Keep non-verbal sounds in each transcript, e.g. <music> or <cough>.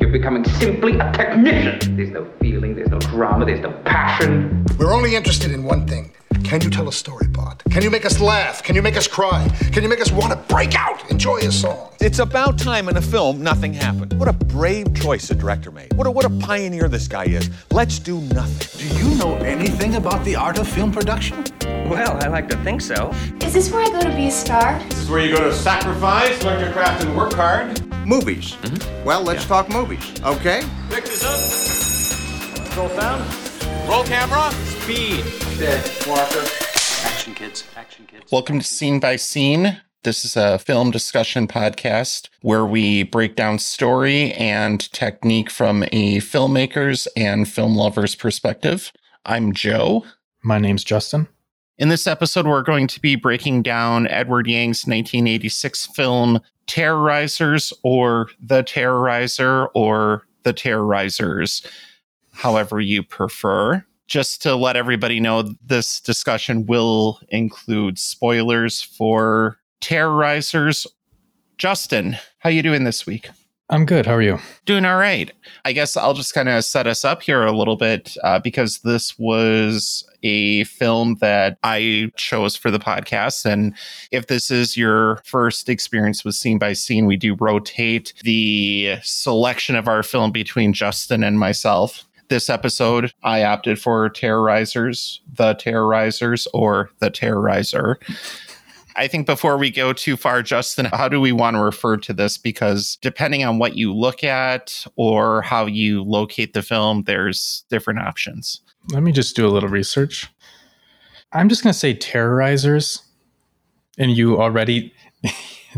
You're becoming simply a technician. There's no feeling, there's no drama, there's no passion. We're only interested in one thing. Can you tell a story, Bond? Can you make us laugh? Can you make us cry? Can you make us want to break out, enjoy a song? It's about time in a film nothing happened. What a brave choice the director made. What a, what a pioneer this guy is. Let's do nothing. Do you know anything about the art of film production? Well, I like to think so. Is this where I go to be a star? This is where you go to sacrifice, learn your craft, and work hard. Movies. Mm-hmm. Well, let's yeah. talk movies, okay? Pictures up. Roll sound. Roll camera. Speed. Dead. Walker. Action kids. Action kids. Welcome to Scene by Scene. This is a film discussion podcast where we break down story and technique from a filmmaker's and film lover's perspective. I'm Joe. My name's Justin. In this episode, we're going to be breaking down Edward Yang's 1986 film Terrorizers or The Terrorizer or The Terrorizers, however you prefer. Just to let everybody know, this discussion will include spoilers for Terrorizers. Justin, how you doing this week? I'm good. How are you? Doing all right. I guess I'll just kind of set us up here a little bit uh, because this was a film that I chose for the podcast. And if this is your first experience with Scene by Scene, we do rotate the selection of our film between Justin and myself. This episode, I opted for Terrorizers, The Terrorizers, or The Terrorizer. I think before we go too far, Justin, how do we want to refer to this? Because depending on what you look at or how you locate the film, there's different options. Let me just do a little research. I'm just going to say terrorizers. And you already, <laughs>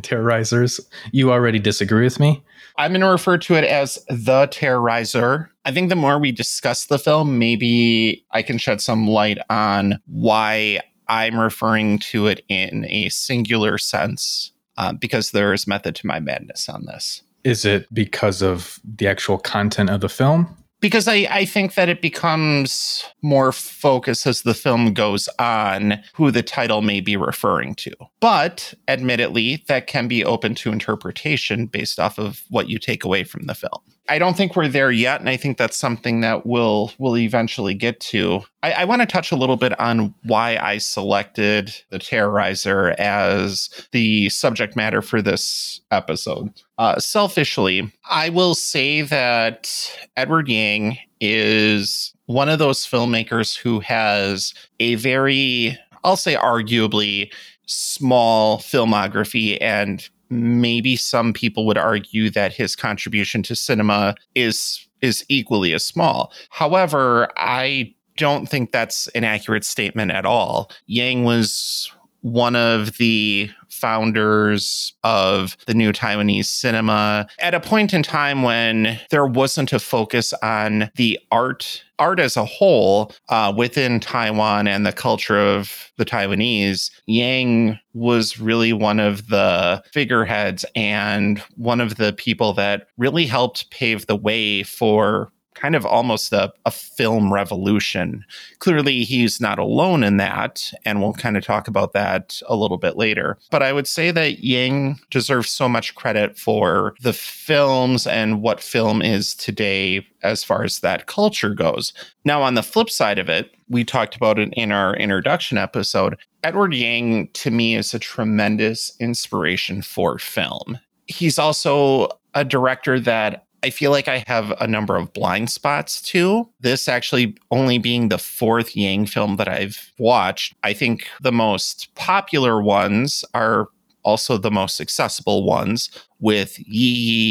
terrorizers, you already disagree with me. I'm going to refer to it as the terrorizer. I think the more we discuss the film, maybe I can shed some light on why I'm referring to it in a singular sense uh, because there is method to my madness on this. Is it because of the actual content of the film? Because I, I think that it becomes more focused as the film goes on who the title may be referring to. But admittedly, that can be open to interpretation based off of what you take away from the film. I don't think we're there yet, and I think that's something that we'll we'll eventually get to. I, I want to touch a little bit on why I selected the Terrorizer as the subject matter for this episode. Uh, selfishly, I will say that Edward Yang is one of those filmmakers who has a very, I'll say, arguably small filmography and maybe some people would argue that his contribution to cinema is is equally as small. However, I don't think that's an accurate statement at all. Yang was one of the founders of the new Taiwanese cinema at a point in time when there wasn't a focus on the art art as a whole uh, within Taiwan and the culture of the Taiwanese, Yang was really one of the figureheads and one of the people that really helped pave the way for kind of almost a, a film revolution. Clearly, he's not alone in that, and we'll kind of talk about that a little bit later. But I would say that Yang deserves so much credit for the films and what film is today as far as that culture goes. Now, on the flip side of it, we talked about it in our introduction episode. Edward Yang, to me, is a tremendous inspiration for film. He's also a director that I feel like I have a number of blind spots too. This actually only being the fourth Yang film that I've watched. I think the most popular ones are also the most accessible ones with Yi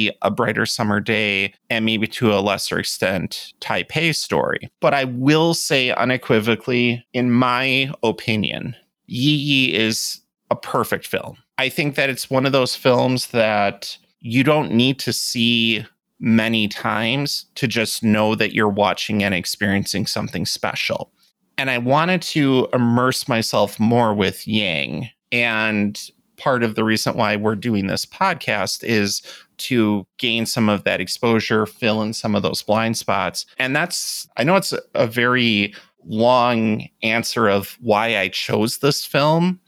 Yi, A Brighter Summer Day, and maybe to a lesser extent, Taipei Story. But I will say unequivocally, in my opinion, Yi Yi is a perfect film. I think that it's one of those films that you don't need to see many times to just know that you're watching and experiencing something special. And I wanted to immerse myself more with Yang. And part of the reason why we're doing this podcast is to gain some of that exposure, fill in some of those blind spots. And that's, I know it's a, very long answer of why I chose this film.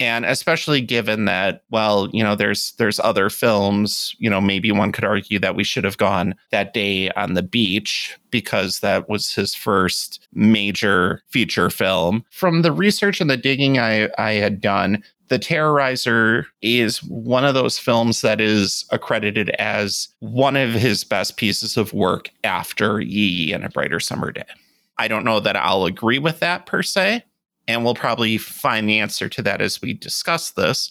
And especially given that well you know there's there's other films you know maybe one could argue that we should have gone that day on the beach because that was his first major feature film from the research and the digging i i had done the Terrorizer is one of those films that is accredited as one of his best pieces of work after Yi and A Brighter Summer Day. I don't know that I'll agree with that per se, and we'll probably find the answer to that as we discuss this.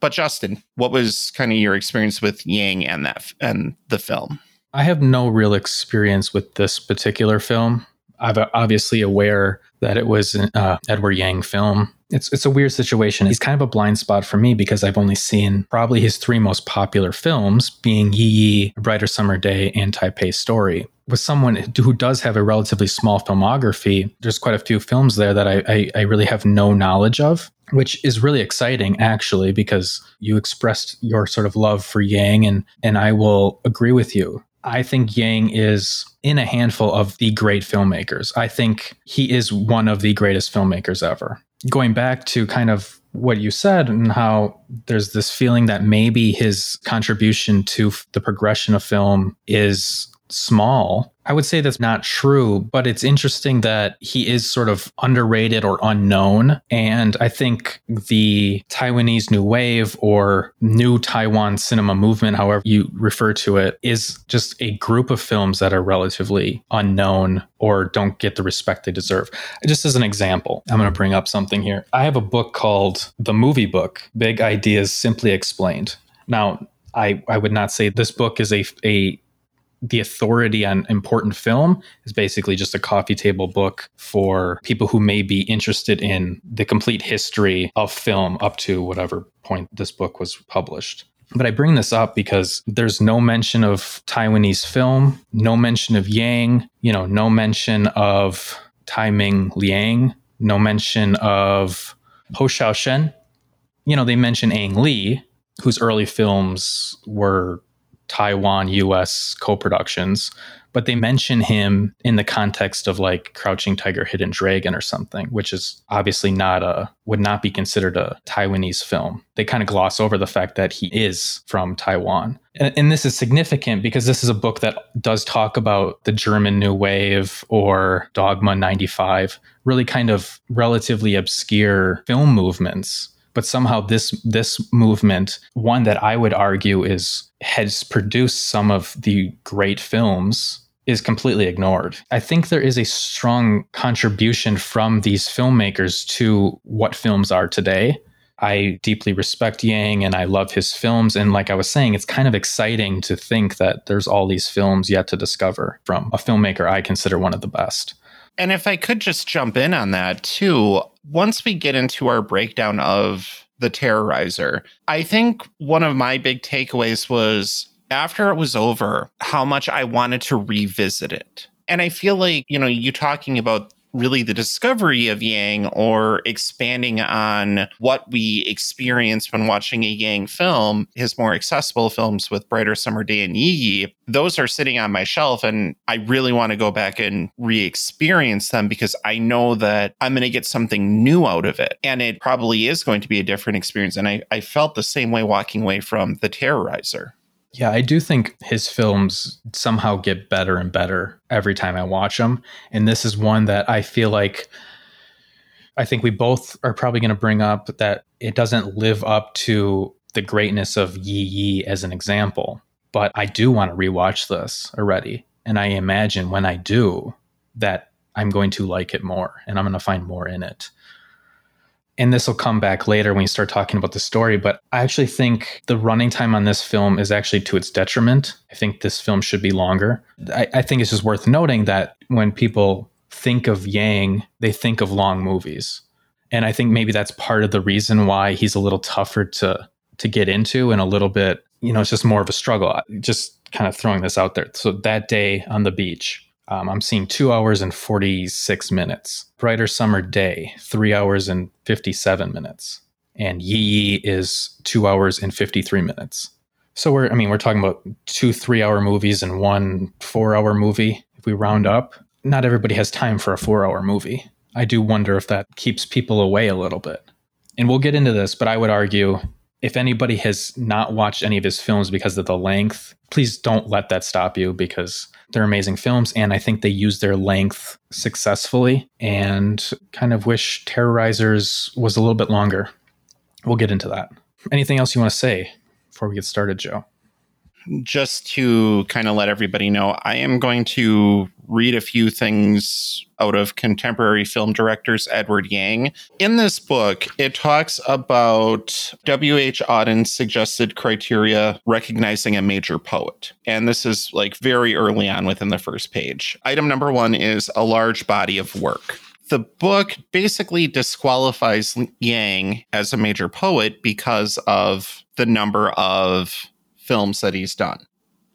But Justin, what was kind of your experience with Yang and that and the film? I have no real experience with this particular film. I'm obviously aware that it was an uh, Edward Yang film. It's it's a weird situation. It's kind of a blind spot for me because I've only seen probably his three most popular films, being Yi Yi, Brighter Summer Day, and Taipei Story. With someone who does have a relatively small filmography, there's quite a few films there that I, I, I really have no knowledge of which is really exciting actually because you expressed your sort of love for Yang and and I will agree with you. I think Yang is in a handful of the great filmmakers. I think he is one of the greatest filmmakers ever. Going back to kind of what you said and how there's this feeling that maybe his contribution to the progression of film is small. I would say that's not true, but it's interesting that he is sort of underrated or unknown. And I think the Taiwanese New Wave or New Taiwan Cinema Movement, however you refer to it, is just a group of films that are relatively unknown or don't get the respect they deserve. Just as an example, I'm going to bring up something here. I have a book called The Movie Book Big Ideas Simply Explained. Now, I, I would not say this book is a, a the authority on important film is basically just a coffee table book for people who may be interested in the complete history of film up to whatever point this book was published. But I bring this up because there's no mention of Taiwanese film, no mention of Yang, you know, no mention of Tsai Ming Liang, no mention of Ho Hsiao-hsien. You know, they mention Ang Lee, whose early films were Taiwan US co productions, but they mention him in the context of like Crouching Tiger, Hidden Dragon or something, which is obviously not a, would not be considered a Taiwanese film. They kind of gloss over the fact that he is from Taiwan. And, and this is significant because this is a book that does talk about the German New Wave or Dogma 95, really kind of relatively obscure film movements but somehow this this movement one that i would argue is has produced some of the great films is completely ignored. I think there is a strong contribution from these filmmakers to what films are today. I deeply respect Yang and I love his films. And like I was saying, it's kind of exciting to think that there's all these films yet to discover from a filmmaker I consider one of the best. And if I could just jump in on that too, once we get into our breakdown of the Terrorizer, I think one of my big takeaways was after it was over, how much I wanted to revisit it. And I feel like, you know, you talking about really the discovery of Yang or expanding on what we experience when watching a Yang film, his more accessible films with Brighter Summer Day and Yi Yi, those are sitting on my shelf and I really want to go back and re-experience them because I know that I'm going to get something new out of it. And it probably is going to be a different experience. And I, I felt the same way walking away from The Terrorizer. Yeah, I do think his films somehow get better and better every time I watch them. And this is one that I feel like I think we both are probably going to bring up that it doesn't live up to the greatness of Yi Yi as an example. But I do want to rewatch this already. And I imagine when I do that I'm going to like it more and I'm going to find more in it and this will come back later when you start talking about the story, but I actually think the running time on this film is actually to its detriment. I think this film should be longer. I, I think it's just worth noting that when people think of Yang, they think of long movies. And I think maybe that's part of the reason why he's a little tougher to to get into and a little bit, you know, it's just more of a struggle. Just kind of throwing this out there. So that day on the beach, um, I'm seeing two hours and 46 minutes. Brighter Summer Day, three hours and 57 minutes. And Yee Yi is two hours and 53 minutes. So we're, I mean, we're talking about two three hour movies and one four hour movie. If we round up, not everybody has time for a four hour movie. I do wonder if that keeps people away a little bit. And we'll get into this, but I would argue if anybody has not watched any of his films because of the length, please don't let that stop you because they're amazing films. And I think they use their length successfully and kind of wish Terrorizers was a little bit longer. We'll get into that. Anything else you want to say before we get started, Joe? Just to kind of let everybody know, I am going to read a few things out of contemporary film directors Edward Yang. In this book, it talks about W.H. Auden's suggested criteria recognizing a major poet. And this is like very early on within the first page. Item number one is a large body of work the book basically disqualifies Yang as a major poet because of the number of films that he's done.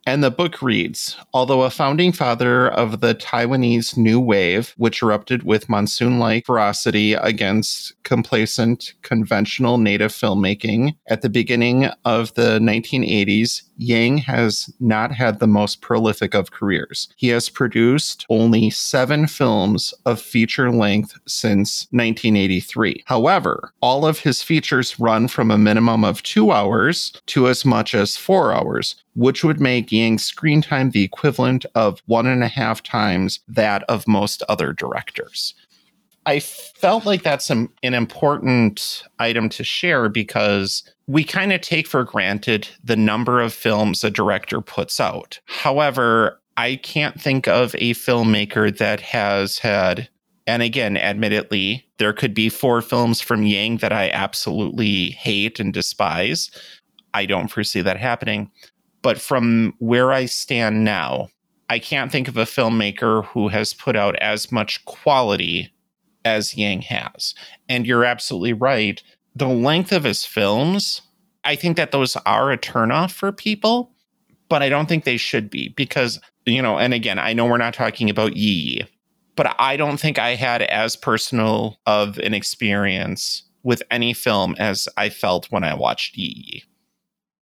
And the book reads Although a founding father of the Taiwanese New Wave, which erupted with monsoon like ferocity against complacent conventional native filmmaking at the beginning of the 1980s, Yang has not had the most prolific of careers. He has produced only seven films of feature length since 1983. However, all of his features run from a minimum of two hours to as much as four hours, which would make Yang's screen time the equivalent of one and a half times that of most other directors. I felt like that's an, an important item to share because we kind of take for granted the number of films a director puts out. However, I can't think of a filmmaker that has had, and again, admittedly, there could be four films from Yang that I absolutely hate and despise. I don't foresee that happening. But from where I stand now, I can't think of a filmmaker who has put out as much quality as Yang has. And you're absolutely right. The length of his films, I think that those are a turnoff for people, but I don't think they should be because, you know, and again, I know we're not talking about Yi, but I don't think I had as personal of an experience with any film as I felt when I watched Yi.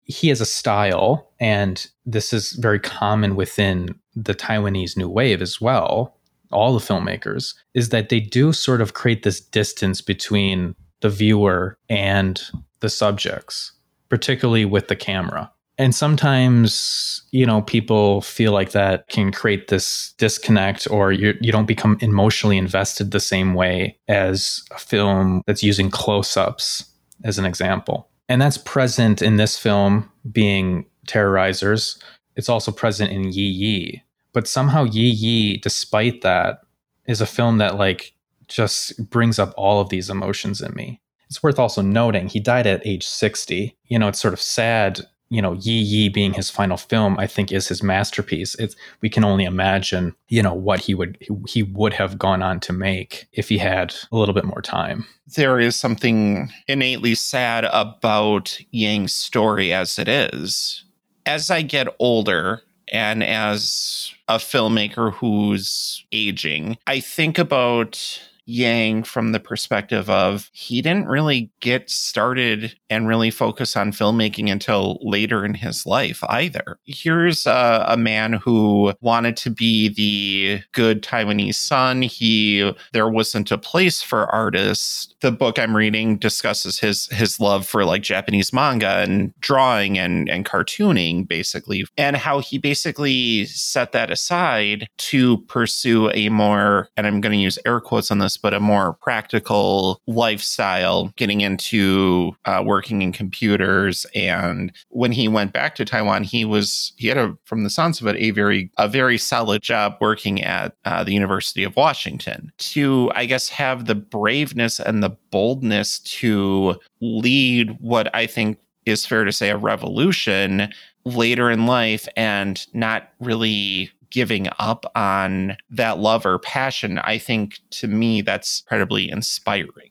He has a style, and this is very common within the Taiwanese New Wave as well all the filmmakers is that they do sort of create this distance between the viewer and the subjects, particularly with the camera. And sometimes, you know, people feel like that can create this disconnect or you, you don't become emotionally invested the same way as a film that's using close ups, as an example. And that's present in this film being Terrorizers. It's also present in Yi Yi, but somehow Yi Yi, despite that, is a film that like just brings up all of these emotions in me. It's worth also noting he died at age 60. You know, it's sort of sad, you know, Yi Yi being his final film, I think is his masterpiece. It's we can only imagine, you know, what he would he would have gone on to make if he had a little bit more time. There is something innately sad about Yang's story as it is. As I get older, and as a filmmaker who's aging, I think about Yang from the perspective of he didn't really get started and really focus on filmmaking until later in his life either. Here's a, a man who wanted to be the good Taiwanese son. He there wasn't a place for artists. The book I'm reading discusses his his love for like Japanese manga and drawing and and cartooning basically and how he basically set that aside to pursue a more and I'm going to use air quotes on this but a more practical lifestyle, getting into uh, working in computers. And when he went back to Taiwan, he was he had a from the sounds of it a very a very solid job working at uh, the University of Washington. To I guess have the braveness and the boldness to lead what I think is fair to say a revolution later in life and not really giving up on that love or passion, I think to me that's incredibly inspiring.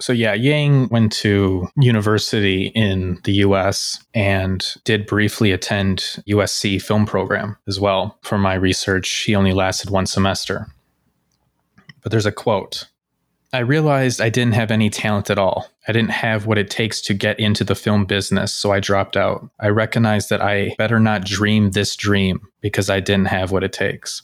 So yeah, Yang went to university in the US and did briefly attend USC film program as well. For my research, he only lasted one semester. But there's a quote I realized I didn't have any talent at all. I didn't have what it takes to get into the film business, so I dropped out. I recognized that I better not dream this dream because I didn't have what it takes.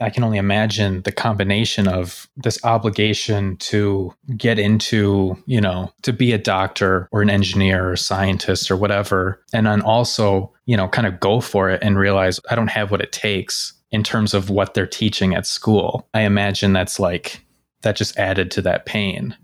I can only imagine the combination of this obligation to get into, you know, to be a doctor or an engineer or scientist or whatever, and then also, you know, kind of go for it and realize I don't have what it takes in terms of what they're teaching at school. I imagine that's like, that just added to that pain.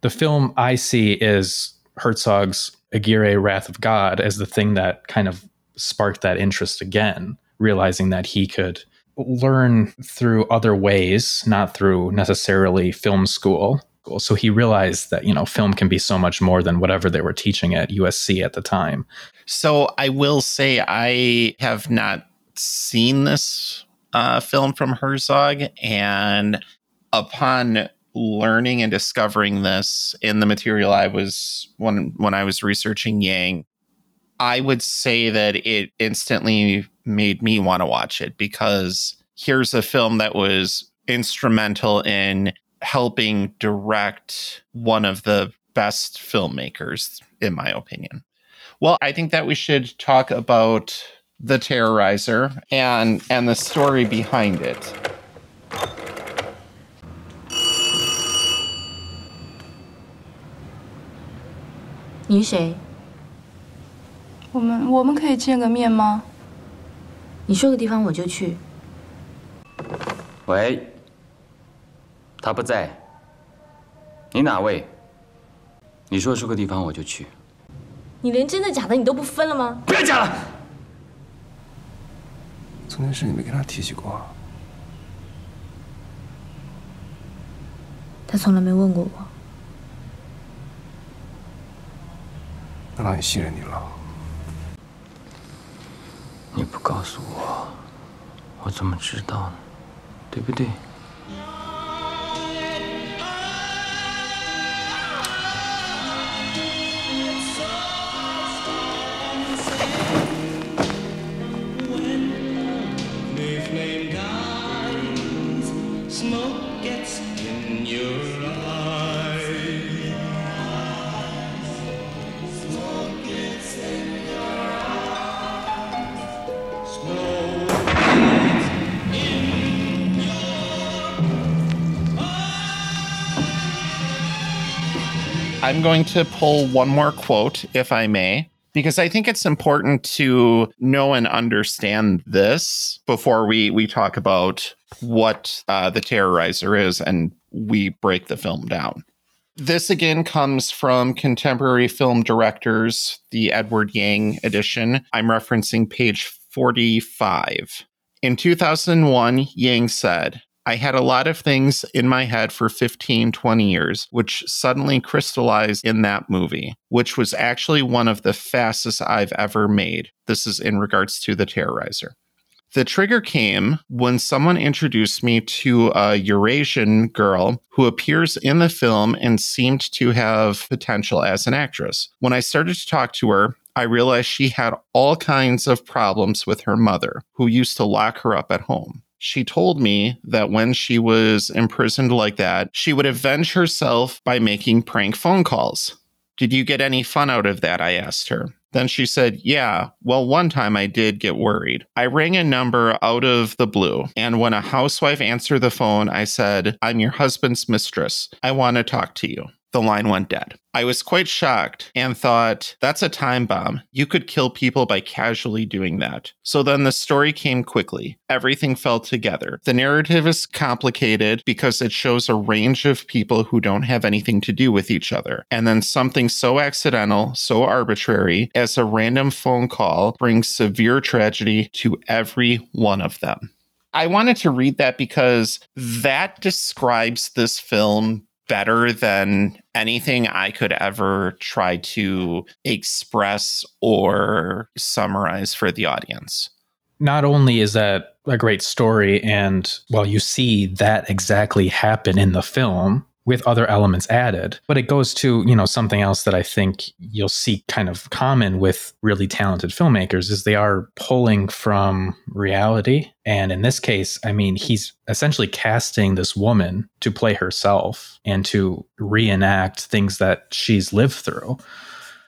The film I see is Herzog's Aguirre Wrath of God as the thing that kind of sparked that interest again, realizing that he could learn through other ways, not through necessarily film school. So he realized that, you know, film can be so much more than whatever they were teaching at USC at the time. So I will say I have not seen this uh, film from Herzog. And upon learning and discovering this in the material I was when when I was researching Yang, I would say that it instantly made me want to watch it because here's a film that was instrumental in helping direct one of the best filmmakers, in my opinion. Well, I think that we should talk about the Terrorizer and and the story behind it. 你是谁？我们我们可以见个面吗？你说个地方我就去。喂，他不在。你哪位？你说出个地方我就去。你连真的假的你都不分了吗？不要讲了。这件事你没跟他提起过？他从来没问过我。那他也信任你了。你不告诉我，我怎么知道呢？对不对 going to pull one more quote, if I may, because I think it's important to know and understand this before we we talk about what uh, the terrorizer is and we break the film down. This again comes from contemporary film directors, the Edward Yang edition. I'm referencing page 45. In 2001, Yang said, I had a lot of things in my head for 15, 20 years, which suddenly crystallized in that movie, which was actually one of the fastest I've ever made. This is in regards to The Terrorizer. The trigger came when someone introduced me to a Eurasian girl who appears in the film and seemed to have potential as an actress. When I started to talk to her, I realized she had all kinds of problems with her mother, who used to lock her up at home. She told me that when she was imprisoned like that, she would avenge herself by making prank phone calls. Did you get any fun out of that? I asked her. Then she said, Yeah, well, one time I did get worried. I rang a number out of the blue, and when a housewife answered the phone, I said, I'm your husband's mistress. I want to talk to you the line went dead. I was quite shocked and thought, that's a time bomb. You could kill people by casually doing that. So then the story came quickly. Everything fell together. The narrative is complicated because it shows a range of people who don't have anything to do with each other. And then something so accidental, so arbitrary as a random phone call brings severe tragedy to every one of them. I wanted to read that because that describes this film better than anything I could ever try to express or summarize for the audience. Not only is that a great story, and well, you see that exactly happen in the film, with other elements added. But it goes to, you know, something else that I think you'll see kind of common with really talented filmmakers is they are pulling from reality. And in this case, I mean, he's essentially casting this woman to play herself and to reenact things that she's lived through.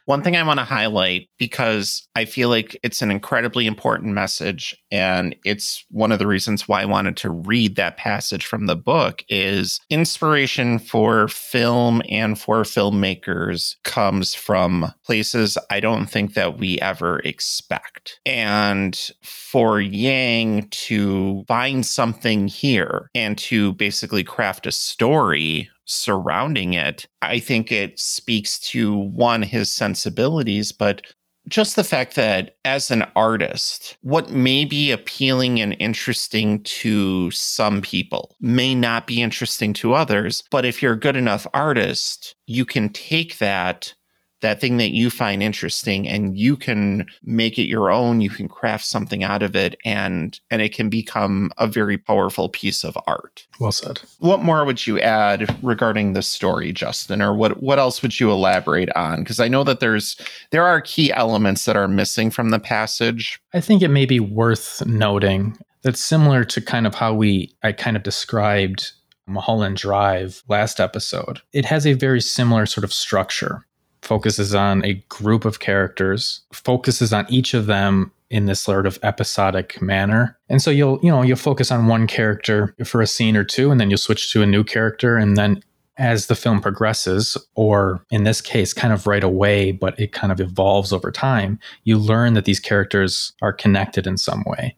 One thing I want to highlight because I feel like it's an incredibly important message, and it's one of the reasons why I wanted to read that passage from the book is inspiration for film and for filmmakers comes from places I don't think that we ever expect. And for Yang to find something here and to basically craft a story surrounding it, I think it speaks to one, his sensibilities, but just the fact that as an artist, what may be appealing and interesting to some people may not be interesting to others. But if you're a good enough artist, you can take that that thing that you find interesting and you can make it your own. You can craft something out of it and and it can become a very powerful piece of art. Well said. What more would you add regarding the story justin or what what else would you elaborate on? Because i know that there's there are key elements that are missing from the passage. I think it may be worth noting that similar to kind of how we i kind of described Mulholland Drive last episode. It has a very similar sort of structure focuses on a group of characters, focuses on each of them in this sort of episodic manner. And so you'll, you know, you'll focus on one character for a scene or two and then you'll switch to a new character and then as the film progresses or in this case kind of right away but it kind of evolves over time, you learn that these characters are connected in some way.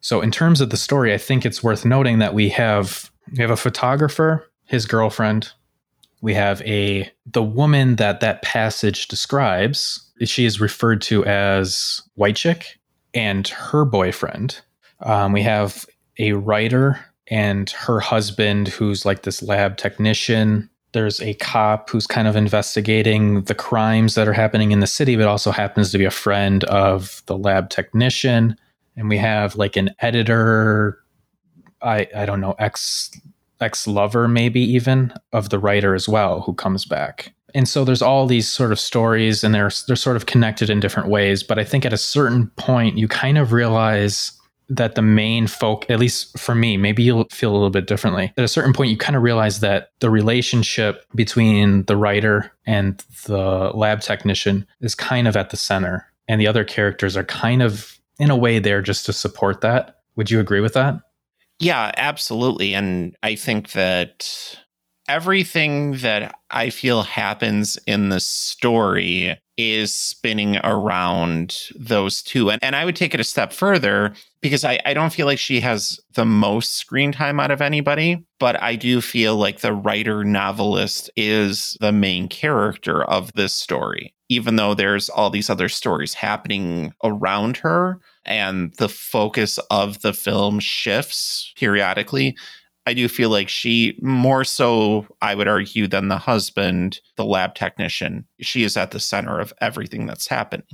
So in terms of the story, I think it's worth noting that we have we have a photographer, his girlfriend, we have a the woman that that passage describes she is referred to as white chick and her boyfriend. Um, we have a writer and her husband who's like this lab technician. There's a cop who's kind of investigating the crimes that are happening in the city but also happens to be a friend of the lab technician. And we have like an editor i i don't know ex ex lover, maybe even of the writer as well, who comes back. And so there's all these sort of stories, and they're they're sort of connected in different ways. But I think at a certain point, you kind of realize that the main folk, at least for me, maybe you'll feel a little bit differently. At a certain point, you kind of realize that the relationship between the writer and the lab technician is kind of at the center, and the other characters are kind of, in a way, there just to support that. Would you agree with that? Yeah, absolutely. And I think that everything that I feel happens in the story is spinning around those two. And, and I would take it a step further because I, I don't feel like she has the most screen time out of anybody, but I do feel like the writer novelist is the main character of this story, even though there's all these other stories happening around her and the focus of the film shifts periodically. I do feel like she, more so, I would argue, than the husband, the lab technician, she is at the center of everything that's happening.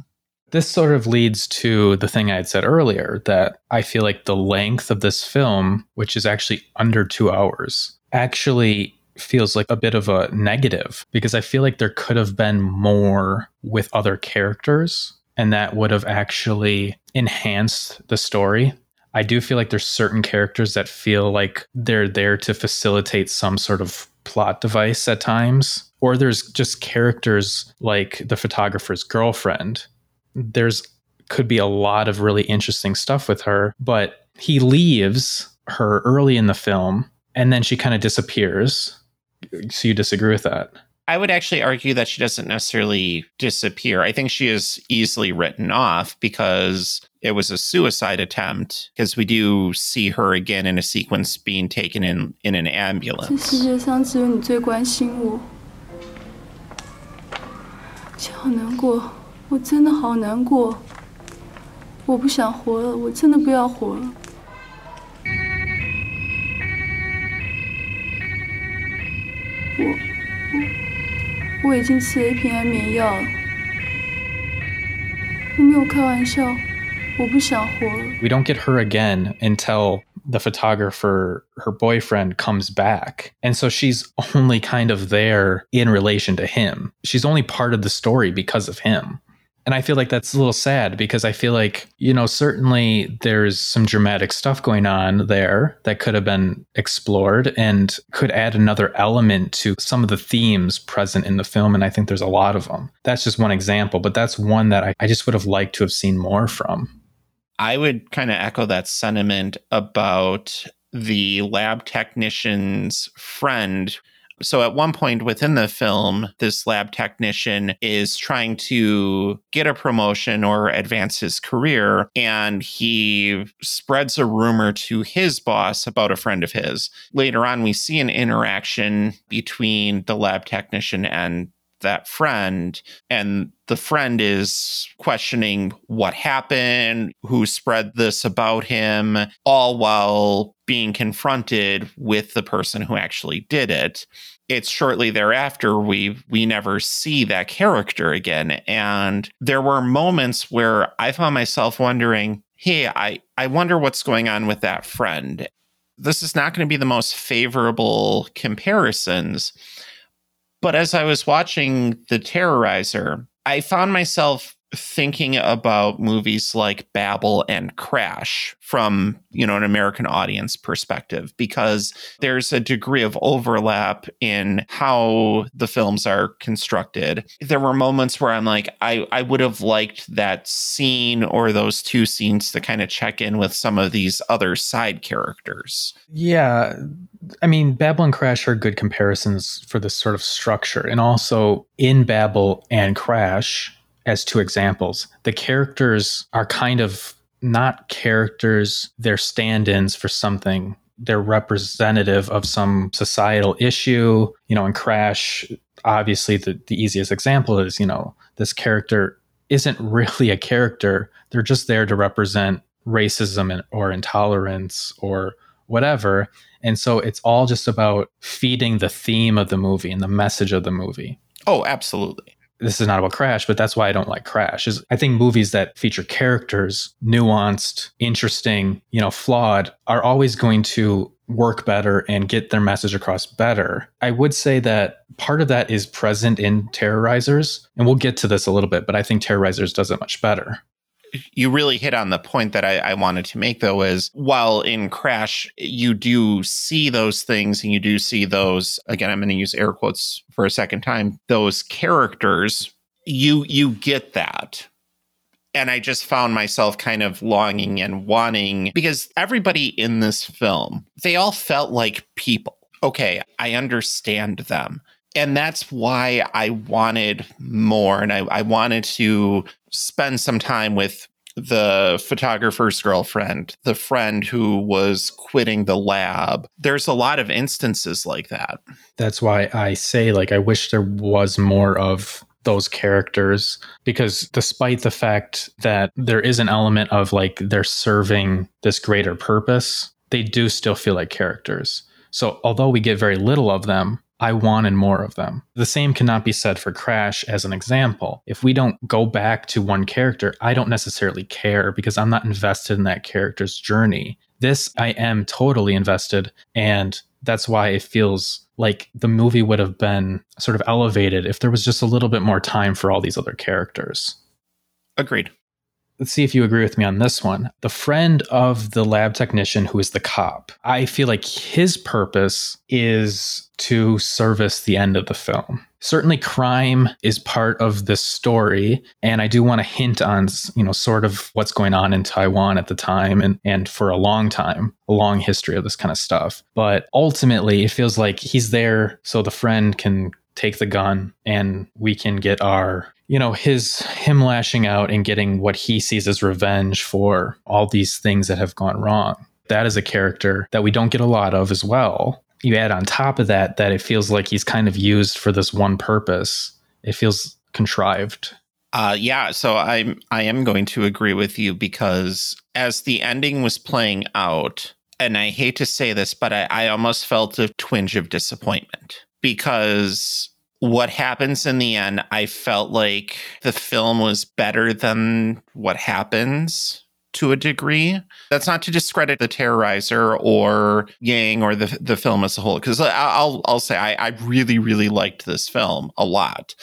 This sort of leads to the thing I had said earlier that I feel like the length of this film, which is actually under two hours, actually feels like a bit of a negative because I feel like there could have been more with other characters and that would have actually enhanced the story. I do feel like there's certain characters that feel like they're there to facilitate some sort of plot device at times. Or there's just characters like the photographer's girlfriend. There's could be a lot of really interesting stuff with her, but he leaves her early in the film and then she kind of disappears. So you disagree with that? I would actually argue that she doesn't necessarily disappear. I think she is easily written off because it was a suicide attempt because we do see her again in a sequence being taken in in an ambulance. 这世界上只有你最关心我，姐好难过，我真的好难过，我不想活了，我真的不要活了。我。 我已经吃了一瓶安眠药了，我没有开玩笑，我不想活了。We don't get her again until the photographer, her boyfriend, comes back. And so she's only kind of there in relation to him. She's only part of the story because of him. And I feel like that's a little sad because I feel like, you know, certainly there's some dramatic stuff going on there that could have been explored and could add another element to some of the themes present in the film. And I think there's a lot of them. That's just one example, but that's one that I, I just would have liked to have seen more from. I would kind of echo that sentiment about the lab technician's friend so at one point within the film, this lab technician is trying to get a promotion or advance his career, and he spreads a rumor to his boss about a friend of his. Later on, we see an interaction between the lab technician and that friend and the friend is questioning what happened who spread this about him all while being confronted with the person who actually did it. It's shortly thereafter we we never see that character again. And there were moments where i found myself wondering hey i i wonder what's going on with that friend. This is not going to be the most favorable comparisons but as i was watching the terrorizer i found myself thinking about movies like Babel and Crash from, you know, an American audience perspective because there's a degree of overlap in how the films are constructed. There were moments where I'm like I I would have liked that scene or those two scenes to kind of check in with some of these other side characters. Yeah, I mean, Babel and Crash are good comparisons for this sort of structure. And also in Babel and Crash, as two examples. The characters are kind of not characters, they're stand ins for something. They're representative of some societal issue. You know, in Crash, obviously, the, the easiest example is, you know, this character isn't <laughs> really a character. They're just there to represent racism or intolerance or whatever. And so it's all just about feeding the theme of the movie and the message of the movie. Oh, absolutely this is not about Crash, but that's why I don't like Crash. Is I think movies that feature characters, nuanced, interesting, you know, flawed, are always going to work better and get their message across better. I would say that part of that is present in Terrorizers, and we'll get to this a little bit, but I think Terrorizers does it much better you really hit on the point that I, I, wanted to make though is while in crash you do see those things and you do see those again i'm going to use air quotes for a second time those characters you you get that. And i just found myself kind of longing and wanting because everybody in this film they all felt like people. Okay i understand them and that's why I wanted more. And I, I wanted to spend some time with the photographer's girlfriend, the friend who was quitting the lab. There's a lot of instances like that. That's why I say, like, I wish there was more of those characters because despite the fact that there is an element of like they're serving this greater purpose, they do still feel like characters. So although we get very little of them, I wanted more of them. The same cannot be said for Crash as an example. If we don't go back to one character, I don't necessarily care because I'm not invested in that character's journey. This, I am totally invested. And that's why it feels like the movie would have been sort of elevated if there was just a little bit more time for all these other characters. Agreed let's see if you agree with me on this one. The friend of the lab technician who is the cop, I feel like his purpose is to service the end of the film. Certainly, crime is part of this story, and I do want to hint on, you know, sort of what's going on in Taiwan at the time, and and for a long time, a long history of this kind of stuff. But ultimately, it feels like he's there so the friend can take the gun and we can get our you know his him lashing out and getting what he sees as revenge for all these things that have gone wrong. That is a character that we don't get a lot of as well. You add on top of that that it feels like he's kind of used for this one purpose. It feels contrived. Uh, yeah, so I'm I am going to agree with you because as the ending was playing out, and I hate to say this, but I, I almost felt a twinge of disappointment because what happens in the end, I felt like the film was better than what happens to a degree. That's not to discredit the Terrorizer or Yang or the the film as a whole, because I'll I'll say I, I really really liked this film a lot.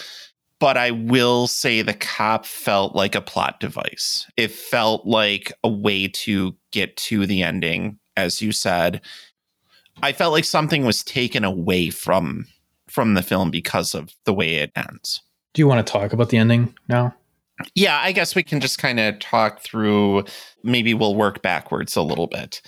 but I will say the cop felt like a plot device. It felt like a way to get to the ending, as you said. I felt like something was taken away from from the film because of the way it ends. Do you want to talk about the ending now? Yeah, I guess we can just kind of talk through. Maybe we'll work backwards a little bit.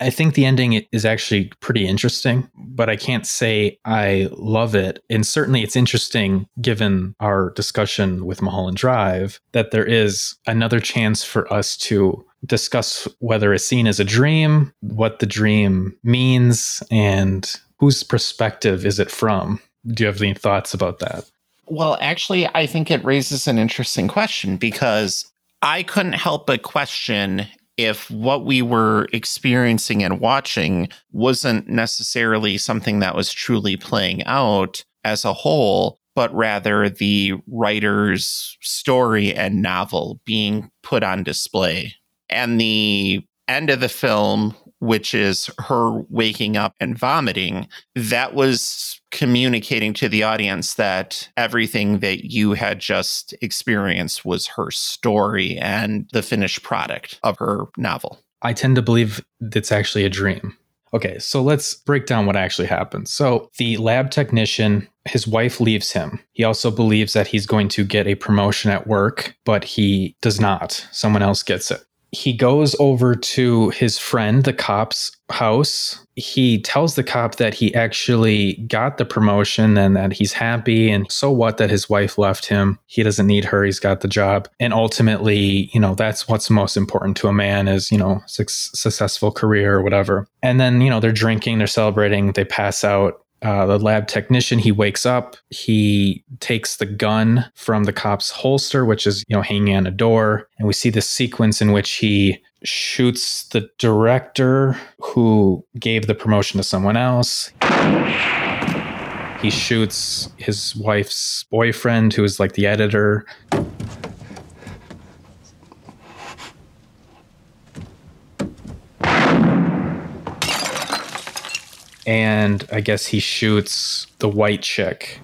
I think the ending is actually pretty interesting, but I can't say I love it. And certainly it's interesting, given our discussion with Mulholland Drive, that there is another chance for us to discuss whether it's seen as a dream, what the dream means, and whose perspective is it from. Do you have any thoughts about that? Well, actually, I think it raises an interesting question because I couldn't help but question if what we were experiencing and watching wasn't necessarily something that was truly playing out as a whole, but rather the writer's story and novel being put on display. And the end of the film, which is her waking up and vomiting, that was communicating to the audience that everything that you had just experienced was her story and the finished product of her novel. I tend to believe it's actually a dream. Okay, so let's break down what actually happened. So, the lab technician, his wife leaves him. He also believes that he's going to get a promotion at work, but he does not. Someone else gets it he goes over to his friend, the cop's house. He tells the cop that he actually got the promotion and that he's happy. And so what that his wife left him? He doesn't need her. He's got the job. And ultimately, you know, that's what's most important to a man is, you know, successful career or whatever. And then, you know, they're drinking, they're celebrating, they pass out uh, the lab technician he wakes up he takes the gun from the cop's holster which is you know hanging on a door and we see this sequence in which he shoots the director who gave the promotion to someone else. He shoots his wife's boyfriend who is like the editor and I guess he shoots the white chick.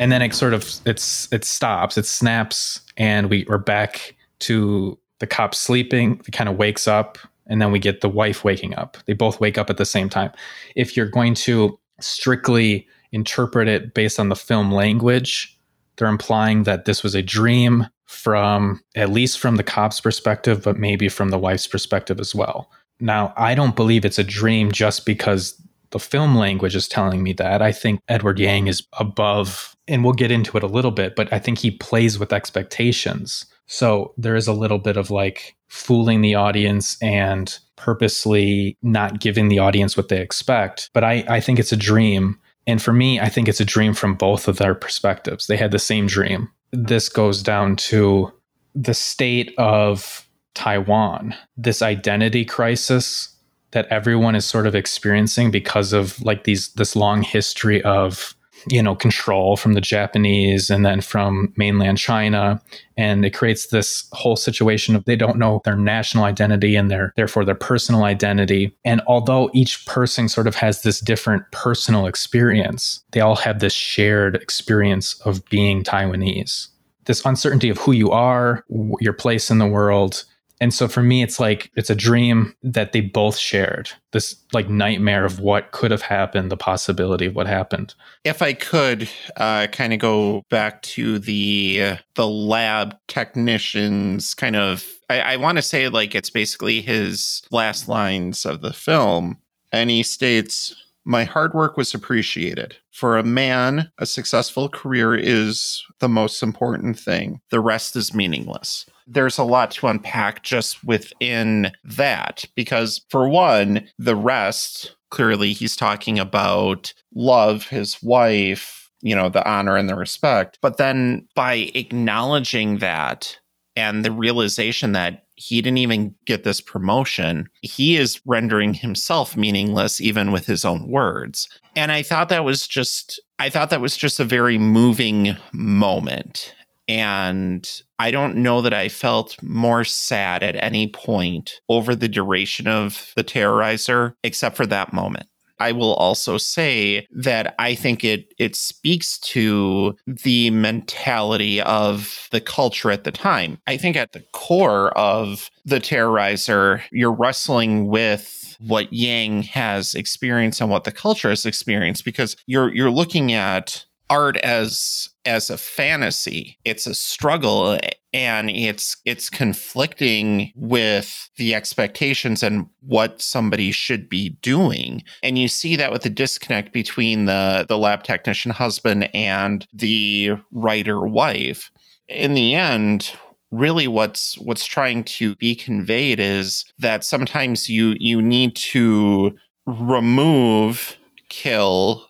And then it sort of it's it stops, it snaps, and we are back to the cop sleeping. He kind of wakes up, and then we get the wife waking up. They both wake up at the same time. If you're going to strictly interpret it based on the film language, they're implying that this was a dream from at least from the cop's perspective, but maybe from the wife's perspective as well. Now, I don't believe it's a dream just because the film language is telling me that. I think Edward Yang is above, and we'll get into it a little bit, but I think he plays with expectations. So there is a little bit of like fooling the audience and purposely not giving the audience what they expect. But I, I think it's a dream. And for me, I think it's a dream from both of their perspectives. They had the same dream. This goes down to the state of Taiwan, this identity crisis that everyone is sort of experiencing because of like these this long history of you know control from the Japanese and then from mainland China. And it creates this whole situation of they don't know their national identity and their therefore their personal identity. And although each person sort of has this different personal experience they all have this shared experience of being Taiwanese. This uncertainty of who you are your place in the world and so for me, it's like it's a dream that they both shared. This like nightmare of what could have happened, the possibility of what happened. If I could uh, kind of go back to the uh, the lab technicians, kind of, I, I want to say like it's basically his last lines of the film, and he states. My hard work was appreciated. For a man, a successful career is the most important thing. The rest is meaningless there's a lot to unpack just within that. Because, for one, the rest, clearly, he's talking about love, his wife, you know, the honor and the respect. But then by acknowledging that and the realization that he didn't even get this promotion. He is rendering himself meaningless even with his own words. And I thought that was just I thought that was just a very moving moment. And I don't know that I felt more sad at any point over the duration of the terrorizer, except for that moment. I will also say that I think it it speaks to the mentality of the culture at the time. I think at the core of the terrorizer, you're wrestling with what Yang has experienced and what the culture has experienced because you're you're looking at art as as a fantasy. It's a struggle and it's it's conflicting with the expectations and what somebody should be doing. And you see that with the disconnect between the the lab technician husband and the writer wife. In the end really what's what's trying to be conveyed is that sometimes you you need to remove kill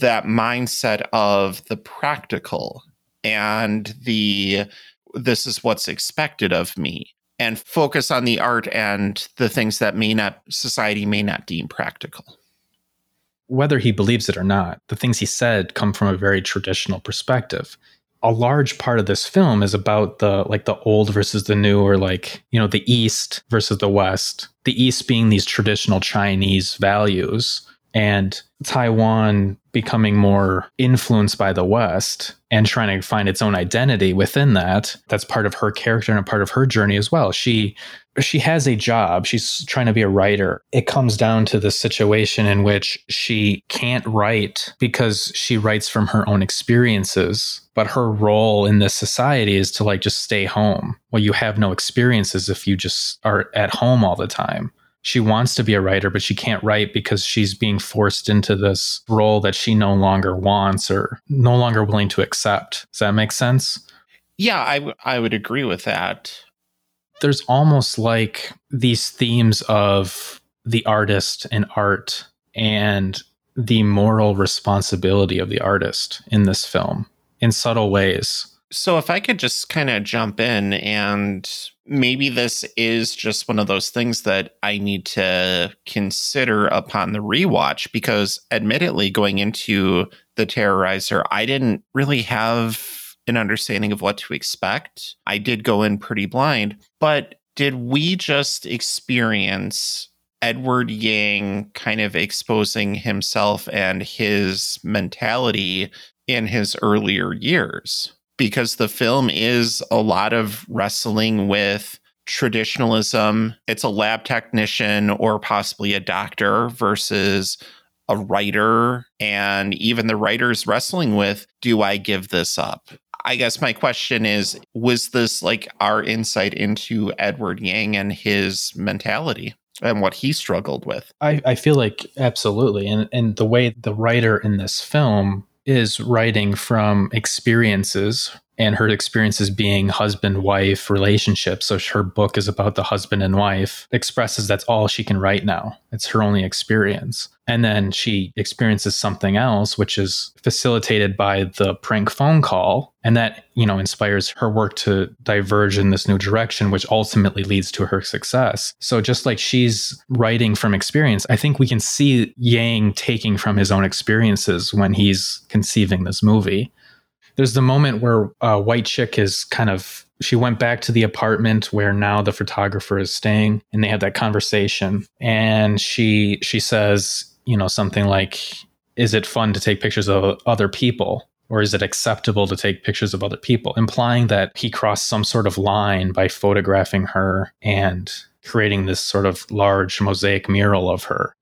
that mindset of the practical and the this is what's expected of me and focus on the art and the things that may not society may not deem practical. Whether he believes it or not the things he said come from a very traditional perspective. A large part of this film is about the like the old versus the new or like you know the east versus the west the east being these traditional chinese values and Taiwan becoming more influenced by the West and trying to find its own identity within that. That's part of her character and a part of her journey as well. She she has a job. She's trying to be a writer. It comes down to the situation in which she can't write because she writes from her own experiences. But her role in this society is to like just stay home. Well, you have no experiences if you just are at home all the time she wants to be a writer, but she can't write because she's being forced into this role that she no longer wants or no longer willing to accept. Does that make sense? Yeah, I, w- I would agree with that. There's almost like these themes of the artist and art and the moral responsibility of the artist in this film in subtle ways. So, if I could just kind of jump in and maybe this is just one of those things that I need to consider upon the rewatch because, admittedly, going into the Terrorizer, I didn't really have an understanding of what to expect. I did go in pretty blind, but did we just experience Edward Yang kind of exposing himself and his mentality in his earlier years? Because the film is a lot of wrestling with traditionalism. It's a lab technician or possibly a doctor versus a writer. And even the writer's wrestling with do I give this up? I guess my question is was this like our insight into Edward Yang and his mentality? and what he struggled with. I, I feel like absolutely. And and the way the writer in this film is writing from experiences and her experiences being husband wife relationships. So her book is about the husband and wife, expresses that's all she can write now. It's her only experience. And then she experiences something else, which is facilitated by the prank phone call. And that, you know, inspires her work to diverge in this new direction, which ultimately leads to her success. So just like she's writing from experience, I think we can see Yang taking from his own experiences when he's conceiving this movie there's the moment where uh, White Chick is kind of she went back to the apartment where now the photographer is staying, and they have that conversation. And she she says, you know, something like, "Is it fun to take pictures of other people?" Or is it acceptable to take pictures of other people? Implying that he crossed some sort of line by photographing her and creating this sort of large mosaic mural of her.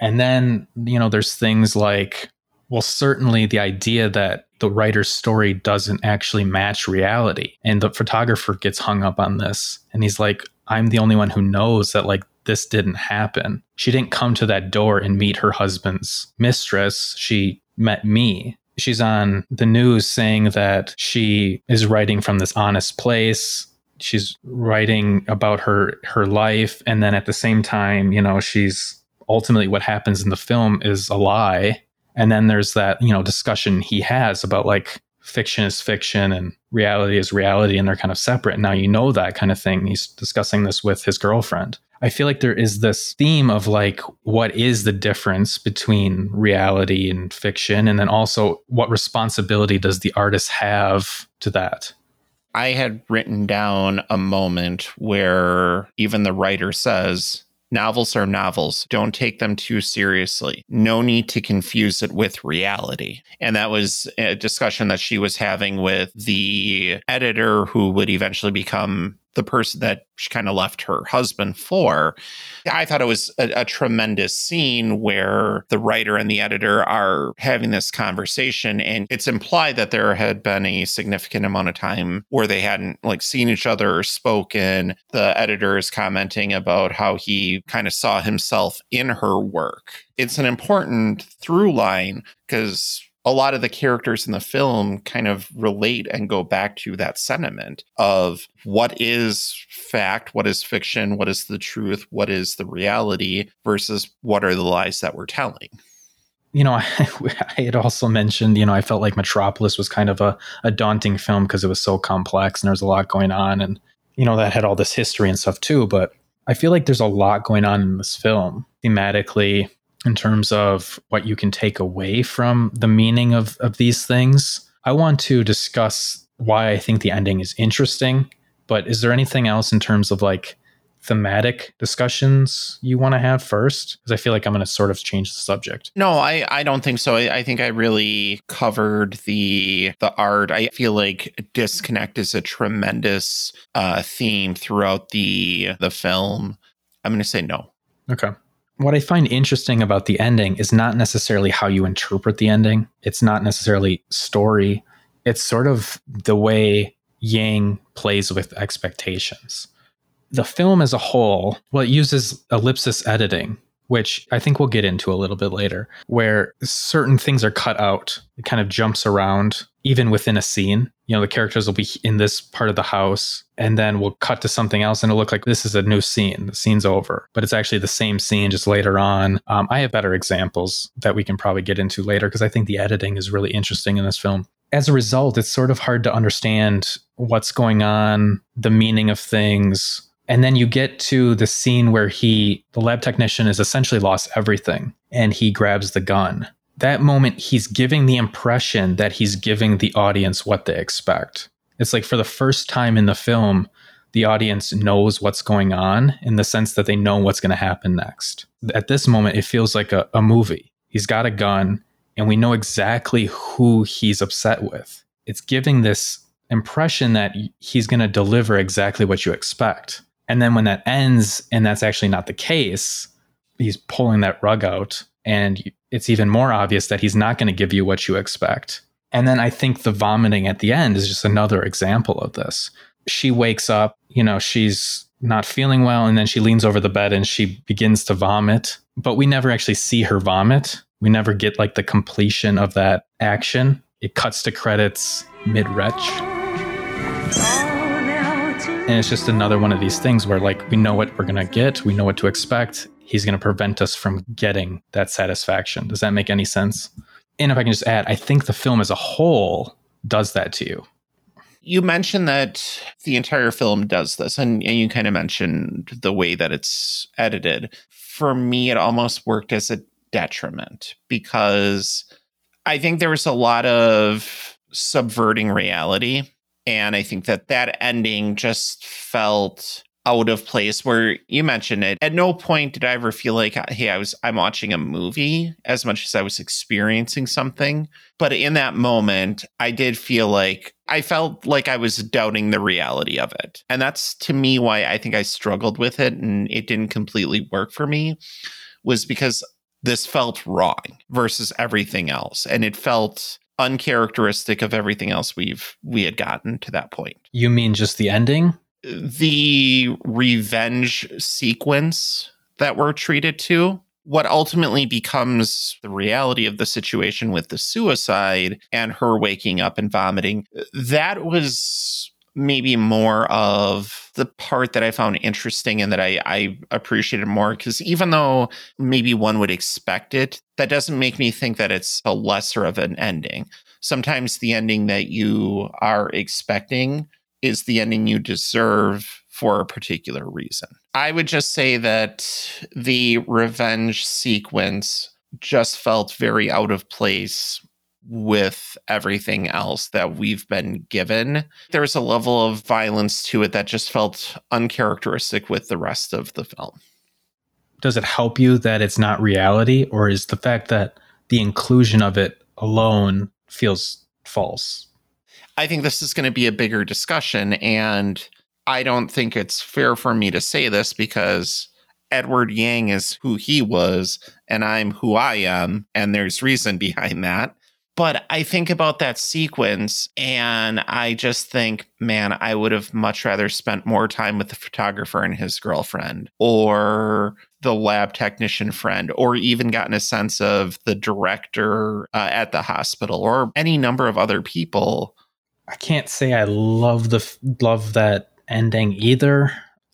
And then, you know, there's things like, well, certainly the idea that the writer's story doesn't actually match reality. And the photographer gets hung up on this. And he's like, I'm the only one who knows that, like, this didn't happen. She didn't come to that door and meet her husband's mistress. She met me. She's on the news saying that she is writing from this honest place. She's writing about her her life and then at the same time, you know, she's ultimately what happens in the film is a lie and then there's that, you know, discussion he has about like fiction is fiction and reality is reality and they're kind of separate. Now you know that kind of thing. He's discussing this with his girlfriend. I feel like there is this theme of like, what is the difference between reality and fiction? And then also, what responsibility does the artist have to that? I had written down a moment where even the writer says, Novels are novels. Don't take them too seriously. No need to confuse it with reality. And that was a discussion that she was having with the editor who would eventually become the person that she kind of left her husband for. I thought it was a, a, tremendous scene where the writer and the editor are having this conversation, and it's implied that there had been a significant amount of time where they hadn't like seen each other or spoken. The editor is commenting about how he kind of saw himself in her work. It's an important through line because a lot of the characters in the film kind of relate and go back to that sentiment of what is fact, what is fiction, what is the truth, what is the reality versus what are the lies that we're telling. You know, I, <laughs> I had also mentioned, you know, I felt like Metropolis was kind of a, a daunting film because it was so complex and there was a lot going on. And, you know, that had all this history and stuff too. But I feel like there's a lot going on in this film thematically, in terms of what you can take away from the meaning of, of these things. I want to discuss why I think the ending is interesting, but is there anything else in terms of like thematic discussions you want to have first? Because I feel like I'm going to sort of change the subject. No, I, I don't think so. I, I think I really covered the the art. I feel like disconnect is a tremendous uh, theme throughout the the film. I'm going to say no. Okay what I find interesting about the ending is not necessarily how you interpret the ending. It's not necessarily story. It's sort of the way Yang plays with expectations. The film as a whole, well, it uses ellipsis editing, which I think we'll get into a little bit later, where certain things are cut out. It kind of jumps around even within a scene. You know, the characters will be in this part of the house and then we'll cut to something else and it'll look like this is a new scene. The scene's over, but it's actually the same scene just later on. Um, I have better examples that we can probably get into later because I think the editing is really interesting in this film. As a result, it's sort of hard to understand what's going on, the meaning of things. And then you get to the scene where he, the lab technician, has essentially lost everything and he grabs the gun that moment he's giving the impression that he's giving the audience what they expect. It's like for the first time in the film, the audience knows what's going on in the sense that they know what's going to happen next. At this moment, it feels like a, a movie. He's got a gun, and we know exactly who he's upset with. It's giving this impression that he's going to deliver exactly what you expect. And then when that ends, and that's actually not the case, he's pulling that rug out and it's even more obvious that he's not going to give you what you expect. And then I think the vomiting at the end is just another example of this. She wakes up, you know, she's not feeling well, and then she leans over the bed and she begins to vomit. But we never actually see her vomit. We never get like the completion of that action. It cuts to credits mid retch. Oh. And it's just another one of these things where, like, we know what we're going to get, we know what to expect, he's going to prevent us from getting that satisfaction. Does that make any sense? And if I can just add, I think the film as a whole does that to you. You mentioned that the entire film does this, and, and you kind of mentioned the way that it's edited. For me, it almost worked as a detriment because I think there was a lot of subverting reality. And I think that that ending just felt out of place where you mentioned it. At no point did i ever feel like hey i was i'm watching a movie as much as i was experiencing something. But in that moment i did feel like i felt like i was doubting the reality of it. And that's to me why i think i struggled with it and it didn't completely work for me was because this felt wrong versus everything else. And it felt uncharacteristic of everything else we've we had gotten to that point. You mean just the ending? The revenge sequence that we're treated to what ultimately becomes the reality of the situation with the suicide and her waking up and vomiting that was maybe more of the part that I found interesting and that I, I appreciated more. Because even though maybe one would expect it, that doesn't make me think that it's a lesser of an ending. Sometimes the ending that you are expecting is the ending you deserve for a particular reason. I would just say that the revenge sequence just felt very out of place with everything else that we've been given. There's a level of violence to it that just felt uncharacteristic with the rest of the film. does it help you that it's not reality, or is the fact that the inclusion of it alone feels false? I think this is going to be a bigger discussion, and I don't think it's fair for me to say this because Edward Yang is who he was, and I'm who I am, and there's reason behind that. But I think about that sequence and I just think, man, I would have much rather spent more time with the photographer and his girlfriend or the lab technician friend, or even gotten a sense of the director uh, at the hospital or any number of other people. I can't say I love the love that ending either.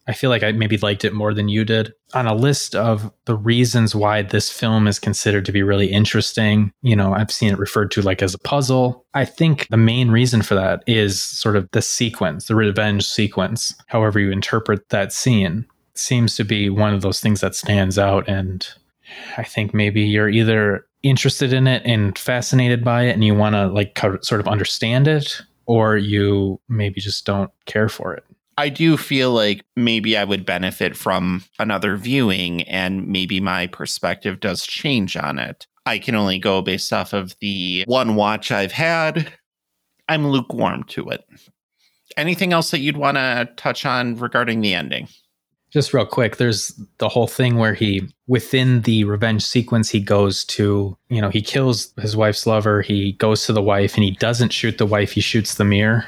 I feel like I maybe liked it more than you did. On a list of the reasons why this film is considered to be really interesting, you know, I've seen it referred to like as a puzzle. I think the main reason for that is sort of the sequence, the revenge sequence, however you interpret that scene, seems to be one of those things that stands out. And I think maybe you're either interested in it and fascinated by it and you want to like sort of understand it, or you maybe just don't care for it. I do feel like maybe I would benefit from another viewing and maybe my perspective does change on it. I can only go based off of the one watch I've had. I'm lukewarm to it. Anything else that you'd want to touch on regarding the ending? Just real quick, there's the whole thing where he, within the revenge sequence, he goes to, you know, he kills his wife's lover, he goes to the wife, and he doesn't shoot the wife, he shoots the mirror.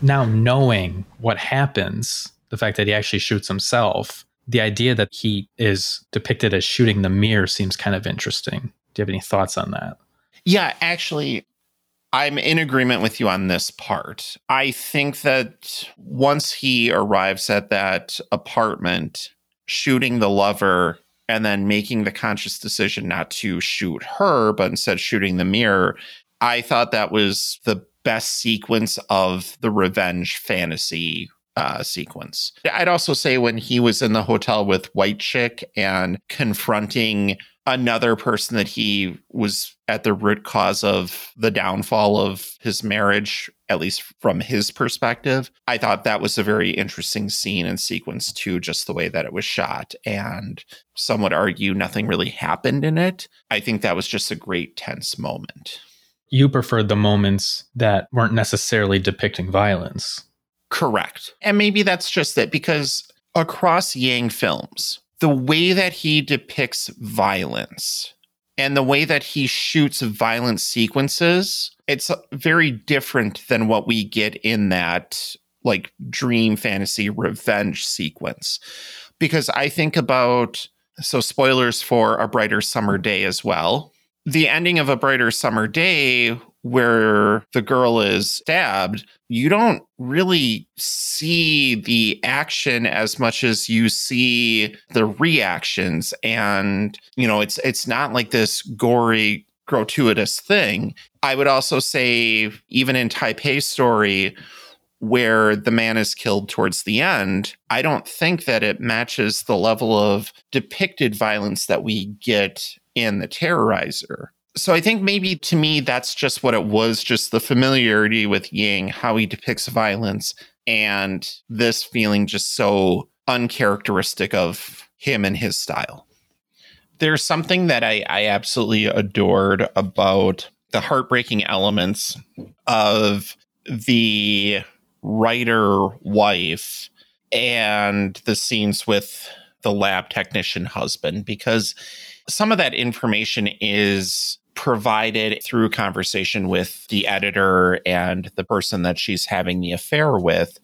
Now knowing what happens, the fact that he actually shoots himself, the idea that he is depicted as shooting the mirror seems kind of interesting. Do you have any thoughts on that? Yeah, actually, I'm in agreement with you on this part. I think that once he arrives at that apartment, shooting the lover and then making the conscious decision not to shoot her, but instead shooting the mirror, I thought that was the best sequence of the revenge fantasy uh, sequence. I'd also say when he was in the hotel with White Chick and confronting another person that he was at the root cause of the downfall of his marriage, at least from his perspective. I thought that was a very interesting scene and sequence too, just the way that it was shot. And some would argue nothing really happened in it. I think that was just a great tense moment you preferred the moments that weren't necessarily depicting violence. Correct. And maybe that's just it because across Yang films, the way that he depicts violence and the way that he shoots violent sequences, it's very different than what we get in that like dream fantasy revenge sequence. Because I think about so spoilers for a brighter summer day as well the ending of a brighter summer day where the girl is stabbed, you don't really see the action as much as you see the reactions and you know it's it's not like this gory gratuitous thing. I would also say even in Taipei story where the man is killed towards the end, I don't think that it matches the level of depicted violence that we get and the terrorizer. So I think maybe to me, that's just what it was just the familiarity with Yang, how he depicts violence, and this feeling just so uncharacteristic of him and his style. There's something that I, I absolutely adored about the heartbreaking elements of the writer wife and the scenes with the lab technician husband because some of that information is provided through conversation with the editor and the person that she's having the affair with.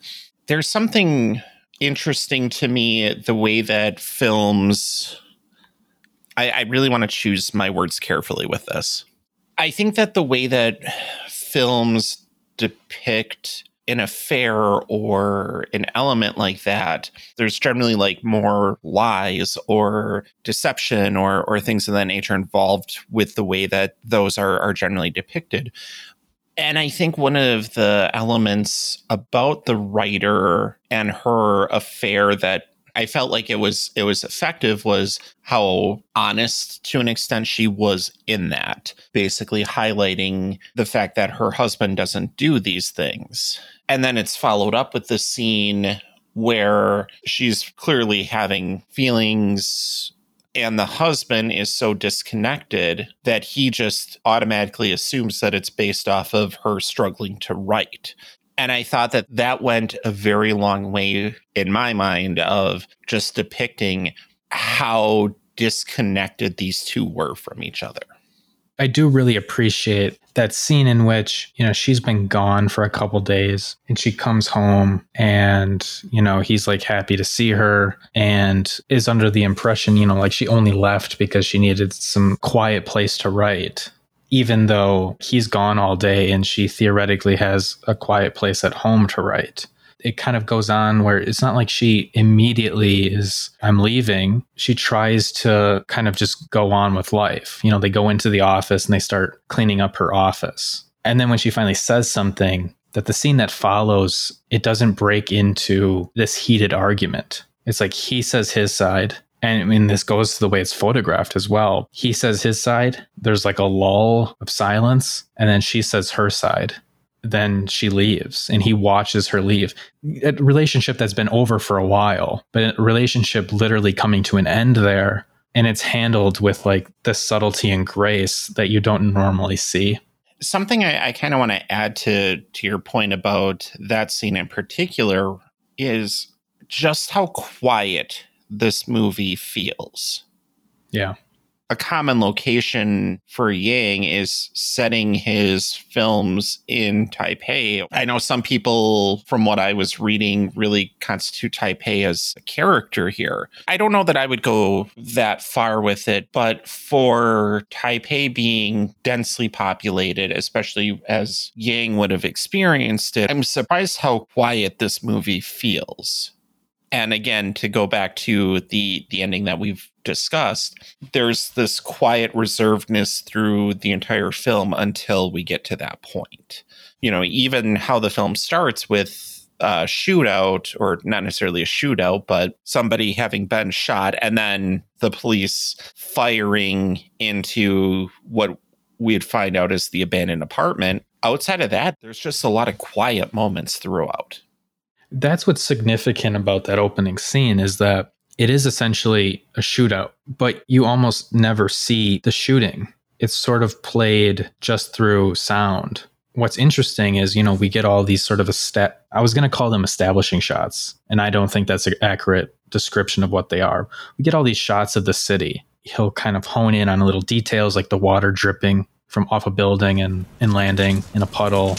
There's something interesting to me the way that films. I, I really want to choose my words carefully with this. I think that the way that films depict an affair or an element like that, there's generally like more lies or deception or or things of that nature involved with the way that those are are generally depicted. And I think one of the elements about the writer and her affair that I felt like it was it was effective was how honest to an extent she was in that, basically highlighting the fact that her husband doesn't do these things. And then it's followed up with the scene where she's clearly having feelings and the husband is so disconnected that he just automatically assumes that it's based off of her struggling to write. And I thought that that went a very long way in my mind of just depicting how disconnected these two were from each other. I do really appreciate that scene in which, you know, she's been gone for a couple days and she comes home and, you know, he's like happy to see her and is under the impression, you know, like she only left because she needed some quiet place to write. Even though he's gone all day and she theoretically has a quiet place at home to write it kind of goes on where it's not like she immediately is i'm leaving. She tries to kind of just go on with life. You know they go into the office and they start cleaning up her office. And then when she finally says something that the scene that follows it doesn't break into this heated argument. It's like he says his side and I mean, this goes to the way it's photographed as well. He says his side, there's like a lull of silence, and then she says her side then she leaves and he watches her leave. A relationship that's been over for a while, but a relationship literally coming to an end there. And it's handled with like the subtlety and grace that you don't normally see. Something I, I kind of want to add to to your point about that scene in particular is just how quiet this movie feels. Yeah a common location for Yang is setting his films in Taipei. I know some people, from what I was reading, really constitute Taipei as a character here. I don't know that I would go that far with it, but for Taipei being densely populated, especially as Yang would have experienced it, I'm surprised how quiet this movie feels and again to go back to the the ending that we've discussed there's this quiet reservedness through the entire film until we get to that point. You know even how the film starts with a shootout or not necessarily a shootout but somebody having been shot and then the police firing into what we'd find out is the abandoned apartment. Outside of that there's just a lot of quiet moments throughout. That's what's significant about that opening scene is that it is essentially a shootout, but you almost never see the shooting. It's sort of played just through sound. What's interesting is, you know, we get all these sort of a step. I was going to call them establishing shots, and I don't think that's an accurate description of what they are. We get all these shots of the city. He'll kind of hone in on little details like the water dripping from off a building and, and landing in a puddle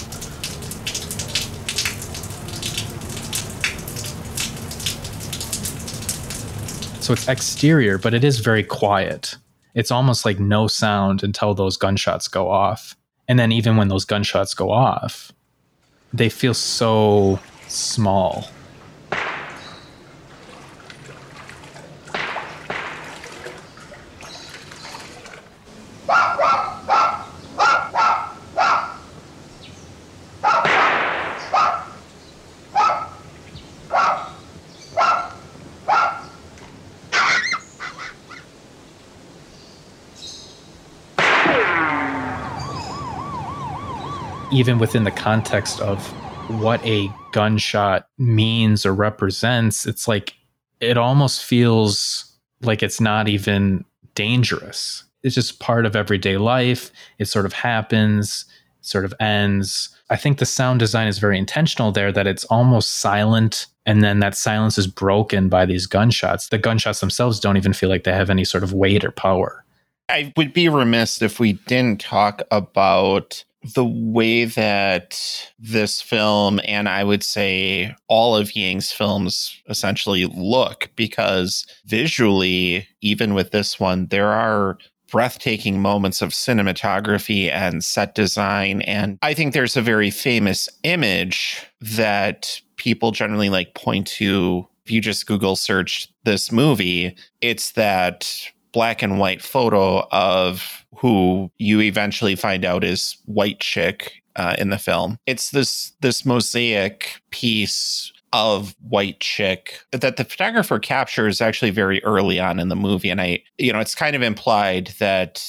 So it's exterior, but it is very quiet. It's almost like no sound until those gunshots go off. And then even when those gunshots go off, they feel so small. Even within the context of what a gunshot means or represents, it's like it almost feels like it's not even dangerous. It's just part of everyday life. It sort of happens, sort of ends. I think the sound design is very intentional there that it's almost silent and then that silence is broken by these gunshots. The gunshots themselves don't even feel like they have any sort of weight or power. I would be remiss if we didn't talk about the way that this film and I would say all of Yang's films essentially look, because visually, even with this one, there are breathtaking moments of cinematography and set design. And I think there's a very famous image that people generally like point to. If you just Google search this movie, it's that black and white photo of who you eventually find out is white chick uh, in the film. It's this this mosaic piece of white chick that the photographer captures actually very early on in the movie and i you know it's kind of implied that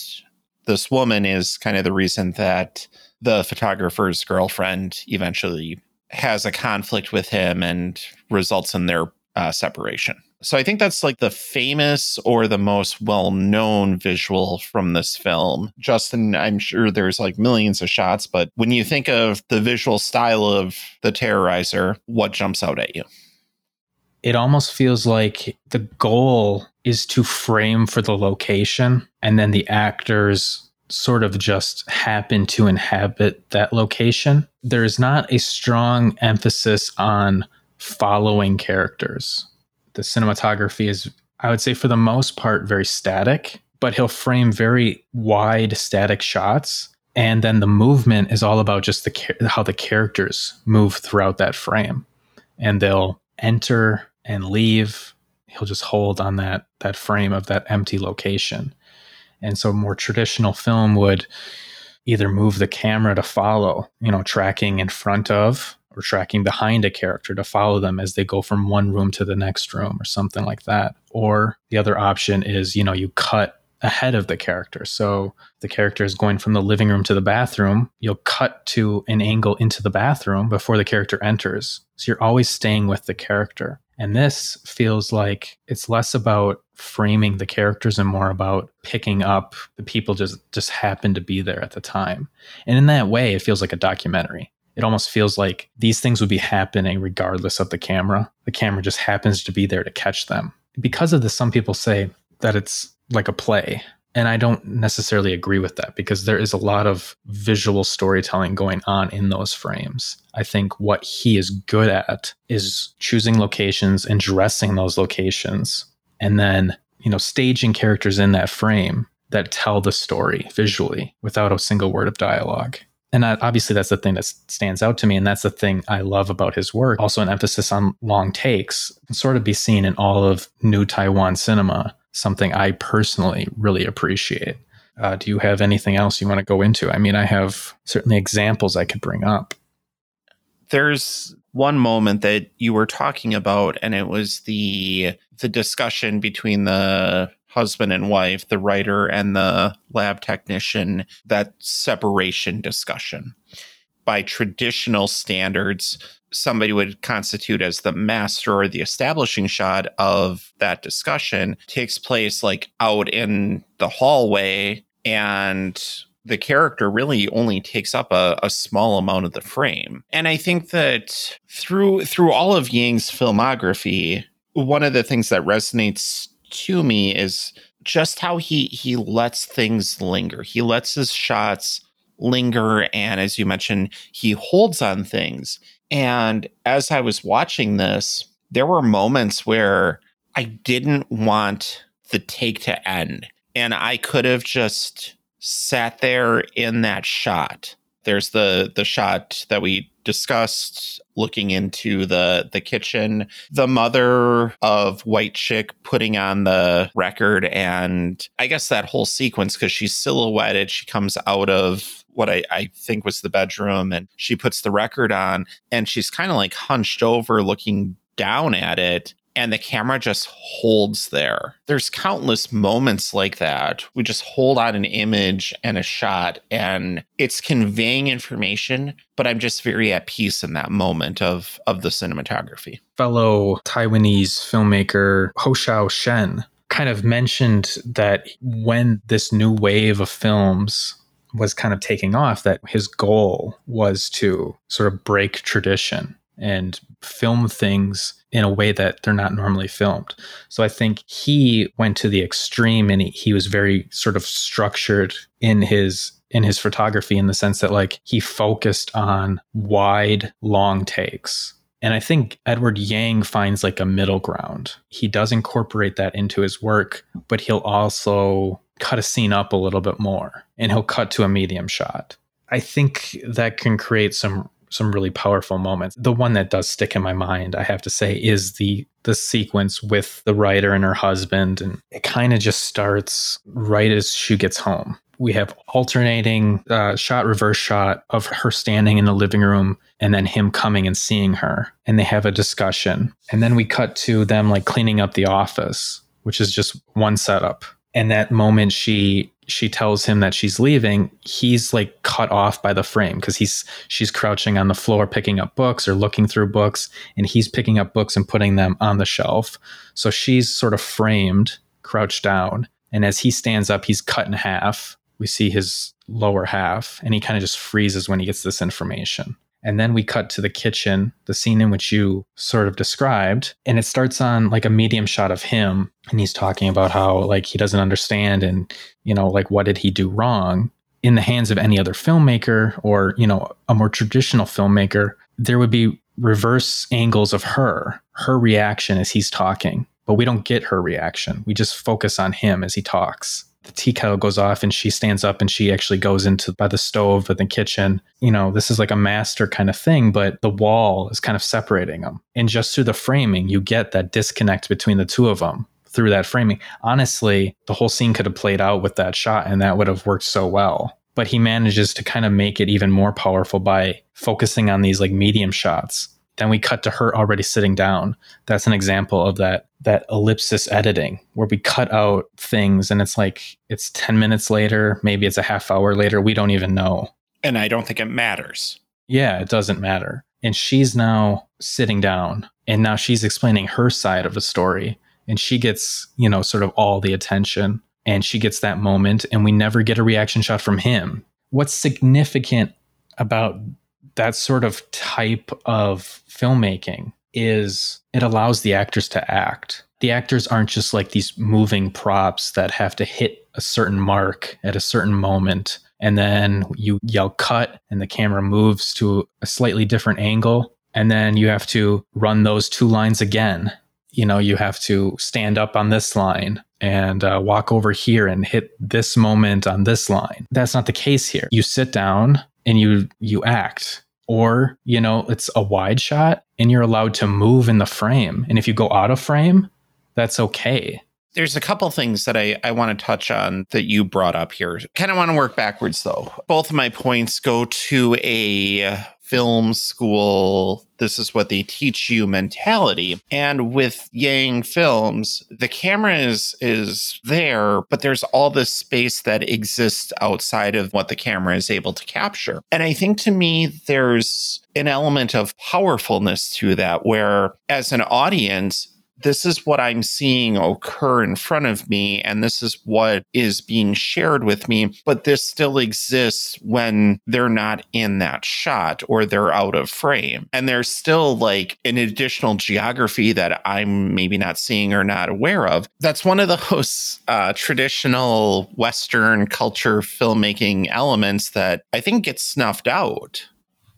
this woman is kind of the reason that the photographer's girlfriend eventually has a conflict with him and results in their uh, separation so I think that's like the famous or the most well known visual from this film. Justin, I'm sure there's like millions of shots, but when you think of the visual style of The Terrorizer, what jumps out at you? It almost feels like the goal is to frame for the location, and then the actors sort of just happen to inhabit that location. There's not a strong emphasis on following characters the cinematography is, I would say, for the most part, very static, but he'll frame very wide static shots. And then the movement is all about just the how the characters move throughout that frame, and they'll enter and leave. He'll just hold on that that frame of that empty location. And so, more traditional film would either move the camera to follow, you know, tracking in front of or tracking behind a character to follow them as they go from one room to the next room or something like that. Or the other option is, you know, you cut ahead of the character. So the character is going from the living room to the bathroom. You'll cut to an angle into the bathroom before the character enters. So you're always staying with the character. And this feels like it's less about framing the characters and more about picking up the people just just happen to be there at the time. And in that way it feels like a documentary it almost feels like these things would be happening regardless of the camera. The camera just happens to be there to catch them. Because of this, some people say that it's like a play. And I don't necessarily agree with that because there is a lot of visual storytelling going on in those frames. I think what he is good at is choosing locations and dressing those locations and then, you know, staging characters in that frame that tell the story visually without a single word of dialogue and obviously that's the thing that stands out to me and that's the thing i love about his work. Also an emphasis on long takes sort of be seen in all of new taiwan cinema something i personally really appreciate. Uh, do you have anything else you want to go into? I mean i have certainly examples i could bring up. There's one moment that you were talking about and it was the the discussion between the husband and wife, the writer and the lab technician, that separation discussion. By traditional standards, somebody would constitute as the master or the establishing shot of that discussion takes place like out in the hallway and the character really only takes up a, a, small amount of the frame. And I think that through through all of Yang's filmography, one of the things that resonates to me is just how he he lets things linger. He lets his shots linger and as you mentioned, he holds on things. And as I was watching this, there were moments where I didn't want the take to end. And I could have just sat there in that shot. There's the the shot that we discussed looking into the the kitchen. The mother of white chick putting on the record and i guess that whole sequence because she's silhouetted. She comes out of what I, I think was the bedroom and she puts the record on and she's kind of like hunched over looking down at it and the camera just holds there. There's countless moments like that. We just hold on an image and a shot and it's conveying information, but I'm just very at peace in that moment of of the cinematography. Fellow Taiwanese filmmaker Hou Hsiao-hsien kind of mentioned that when this new wave of films was kind of taking off that his goal was to sort of break tradition and film things in a way that they're not normally filmed. So I think he went to the extreme and he, he was very sort of structured in his in his photography in the sense that like he focused on wide long takes. And I think Edward Yang finds like a middle ground. He does incorporate that into his work, but he'll also cut a scene up a little bit more and he'll cut to a medium shot. I think that can create some some really powerful moments. The one that does stick in my mind, I have to say, is the the sequence with the writer and her husband and it kind of just starts right as she gets home we have alternating uh, shot, reverse shot of her standing in the living room and then him coming and seeing her. And they have a discussion. And then we cut to them like cleaning up the office, which is just one setup. And that moment she she tells him that she's leaving, he's like cut off by the frame because he's she's crouching on the floor picking up books or looking through books, and he's picking up books and putting them on the shelf. So she's sort of framed, crouched down, and as he stands up, he's cut in half. We see his lower half, and he kind of just freezes when he gets this information. And then we cut to the kitchen, the scene in which you sort of described. And it starts on like a medium shot of him. And he's talking about how like he doesn't understand and, you know, like what did he do wrong? In the hands of any other filmmaker or, you know, a more traditional filmmaker, there would be reverse angles of her, her reaction as he's talking. But we don't get her reaction. We just focus on him as he talks the tea kettle goes off and she stands up and she actually goes into by the stove in the kitchen. You know, this is like a master kind of thing, but the wall is kind of separating them. And just through the framing, you get that disconnect between the two of them through that framing. Honestly, the whole scene could have played out with that shot and that would have worked so well. But he manages to kind of make it even more powerful by focusing on these like medium shots then we cut to her already sitting down. That's an example of that that ellipsis editing where we cut out things and it's like it's 10 minutes later, maybe it's a half hour later, we don't even know. And I don't think it matters. Yeah, it doesn't matter. And she's now sitting down and now she's explaining her side of the story and she gets, you know, sort of all the attention and she gets that moment and we never get a reaction shot from him. What's significant about that sort of type of filmmaking is it allows the actors to act. The actors aren't just like these moving props that have to hit a certain mark at a certain moment and then you yell cut and the camera moves to a slightly different angle and then you have to run those two lines again. You know you have to stand up on this line and uh, walk over here and hit this moment on this line. That's not the case here. You sit down and you you act or you know it's a wide shot and you're allowed to move in the frame and if you go out of frame that's okay there's a couple things that I, I want to touch on that you brought up here. Kind of want to work backwards though. Both of my points go to a film school, this is what they teach you mentality. And with Yang films, the camera is is there, but there's all this space that exists outside of what the camera is able to capture. And I think to me there's an element of powerfulness to that where as an audience this is what I'm seeing occur in front of me, and this is what is being shared with me. But this still exists when they're not in that shot or they're out of frame. And there's still like an additional geography that I'm maybe not seeing or not aware of. That's one of those <laughs> uh, traditional Western culture filmmaking elements that I think gets snuffed out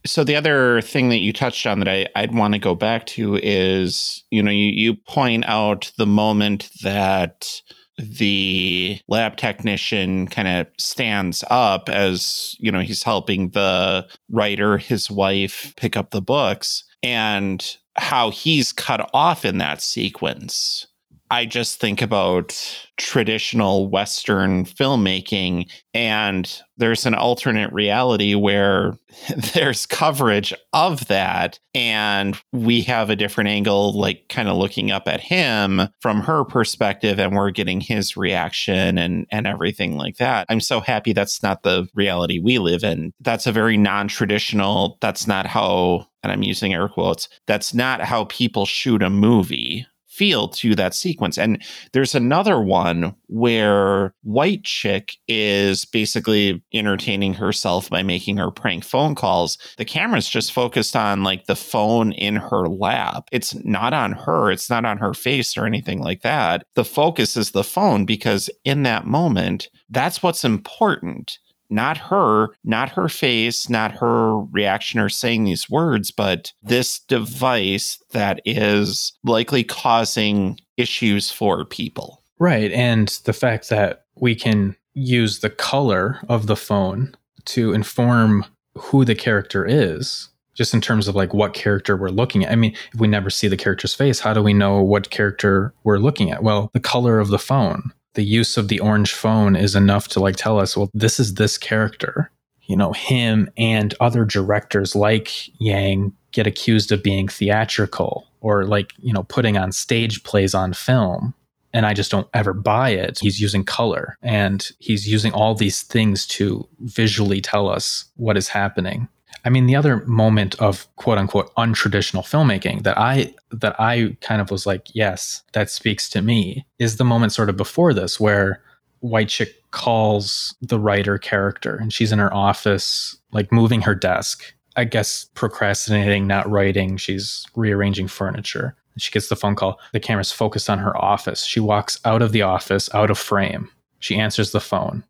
so the other thing that you touched on that I, I'd want to go back to is, you know, you, you point out the moment that the lab technician kind of stands up as, you know, he's helping the writer, his wife, pick up the books and how he's cut off in that sequence. I just think about traditional Western filmmaking, and there's an alternate reality where <laughs> there's coverage of that, and we have a different angle, like kind of looking up at him from her perspective, and we're getting his reaction and and everything like that. I'm so happy that's not the reality we live in. That's a very non-traditional. That's not how, and I'm using air quotes. That's not how people shoot a movie feel to that sequence. And there's another one where White Chick is basically entertaining herself by making her prank phone calls. The camera's just focused on like the phone in her lap. It's not on her, it's not on her face or anything like that. The focus is the phone because in that moment, that's what's important not her, not her face, not her reaction or saying these words, but this device that is likely causing issues for people. Right. And the fact that we can use the color of the phone to inform who the character is, just in terms of like what character we're looking at. I mean, if we never see the character's face, how do we know what character we're looking at? Well, the color of the phone the use of the orange phone is enough to like tell us, well, this is this character. You know, him and other directors like Yang get accused of being theatrical or like, you know, putting on stage plays on film. And I just don't ever buy it. He's using color and he's using all these things to visually tell us what is happening. I mean, the other moment of quote unquote untraditional filmmaking that I that I kind of was like, yes, that speaks to me, is the moment sort of before this where white chick calls the writer character and she's in her office, like moving her desk. I guess procrastinating, not writing. She's rearranging furniture. She gets the phone call. The camera's focused on her office. She walks out of the office, out of frame. She answers the phone.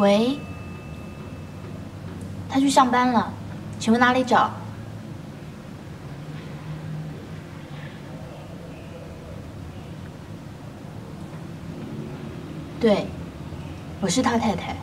喂，他去上班了，请问哪里找？对，我是他太太。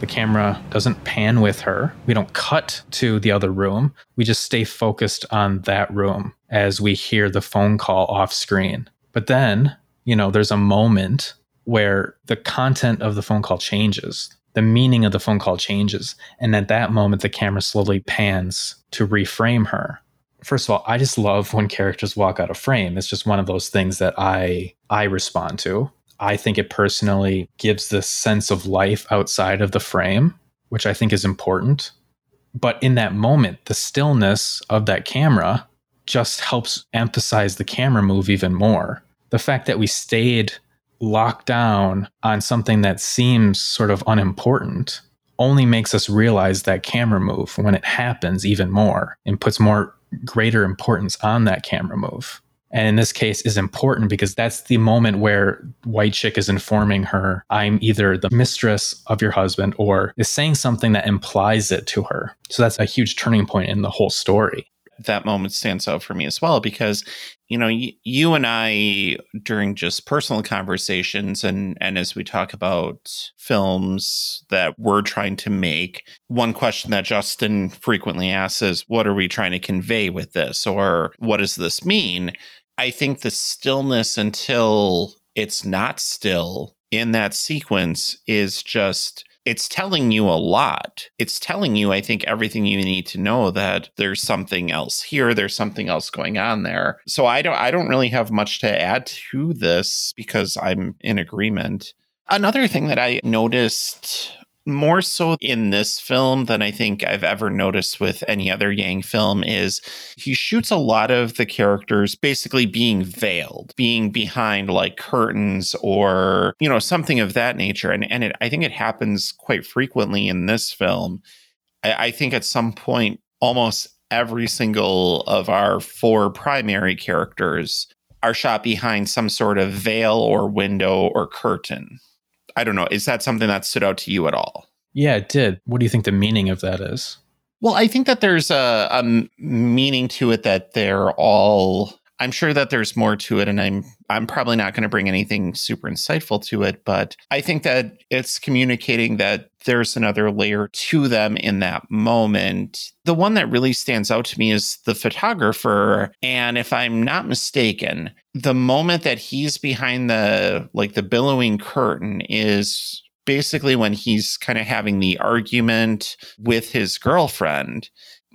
The camera doesn't pan with her. We don't cut to the other room. We just stay focused on that room as we hear the phone call off screen. But then, you know, there's a moment where the content of the phone call changes. The meaning of the phone call changes. And at that moment, the camera slowly pans to reframe her. First of all, I just love when characters walk out of frame. It's just one of those things that I I respond to. I think it personally gives this sense of life outside of the frame, which I think is important. But in that moment, the stillness of that camera just helps emphasize the camera move even more. The fact that we stayed locked down on something that seems sort of unimportant only makes us realize that camera move when it happens even more and puts more greater importance on that camera move. And in this case is important because that's the moment where white chick is informing her i'm either the mistress of your husband or is saying something that implies it to her. So that's a huge turning point in the whole story that moment stands out for me as well because you know y- you and I during just personal conversations and and as we talk about films that we're trying to make one question that Justin frequently asks is what are we trying to convey with this? or what does this mean? I think the stillness until it's not still in that sequence is just it's telling you a lot. It's telling you, I think, everything you need to know that there's something else here, there's something else going on there. So I don't I don't really have much to add to this because I'm in agreement. Another thing that I noticed more so in this film than I think I've ever noticed with any other Yang film is he shoots a lot of the characters basically being veiled, being behind like curtains or, you know, something of that nature. And, and it, I think it happens quite frequently in this film. I, I think at some point, almost every single of our four primary characters are shot behind some sort of veil or window or curtain. I don't know. Is that something that stood out to you at all? yeah it did what do you think the meaning of that is Well, I think that there's a meaning to it that they're all. I'm sure that there's more to it, and I'm I'm probably not going to bring anything super insightful to it, but I think that it's communicating that there's another layer to them in that moment. The one that really stands out to me is the photographer, and if I'm not mistaken, the moment that he's behind the like the billowing curtain is basically when he's kind of having the argument with his girlfriend.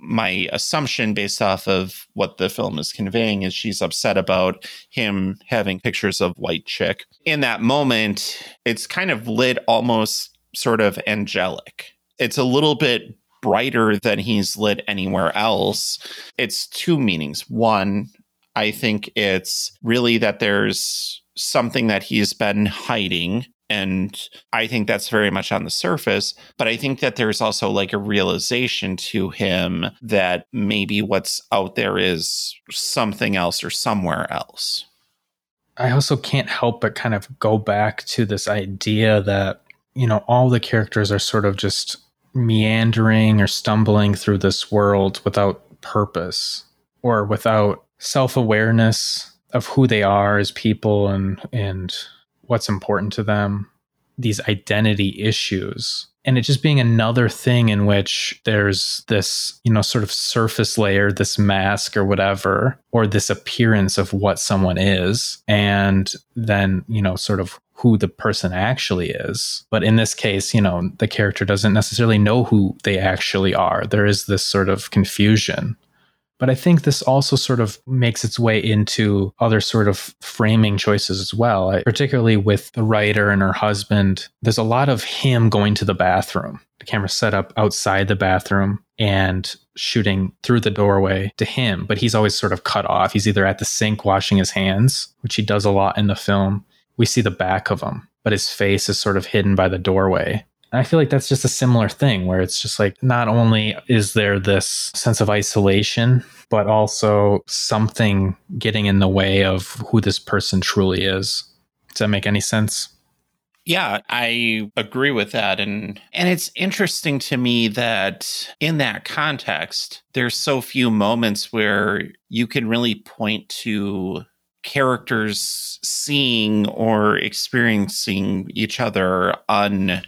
My assumption, based off of what the film is conveying, is she's upset about him having pictures of white chick. In that moment, it's kind of lit almost sort of angelic. It's a little bit brighter than he's lit anywhere else. It's two meanings. One, I think it's really that there's something that he's been hiding and I think that's very much on the surface. But I think that there's also like a realization to him that maybe what's out there is something else or somewhere else. I also can't help but kind of go back to this idea that, you know, all the characters are sort of just meandering or stumbling through this world without purpose or without self awareness of who they are as people and, and, what's important to them, these identity issues. and it just being another thing in which there's this you know sort of surface layer this mask or whatever or this appearance of what someone is and then you know sort of who the person actually is. But in this case you know the character doesn't necessarily know who they actually are. There is this sort of confusion but I think this also sort of makes its way into other sort of framing choices as well, I, particularly with the writer and her husband. There's a lot of him going to the bathroom. The camera set up outside the bathroom and shooting through the doorway to him, but he's always sort of cut off. He's either at the sink washing his hands, which he does a lot in the film. We see the back of him, but his face is sort of hidden by the doorway. I feel like that's just a similar thing where it's just like not only is there this sense of isolation, but also something getting in the way of who this person truly is. Does that make any sense? Yeah, I agree with that and and it's interesting to me that in that context there's so few moments where you can really point to characters seeing or experiencing each other un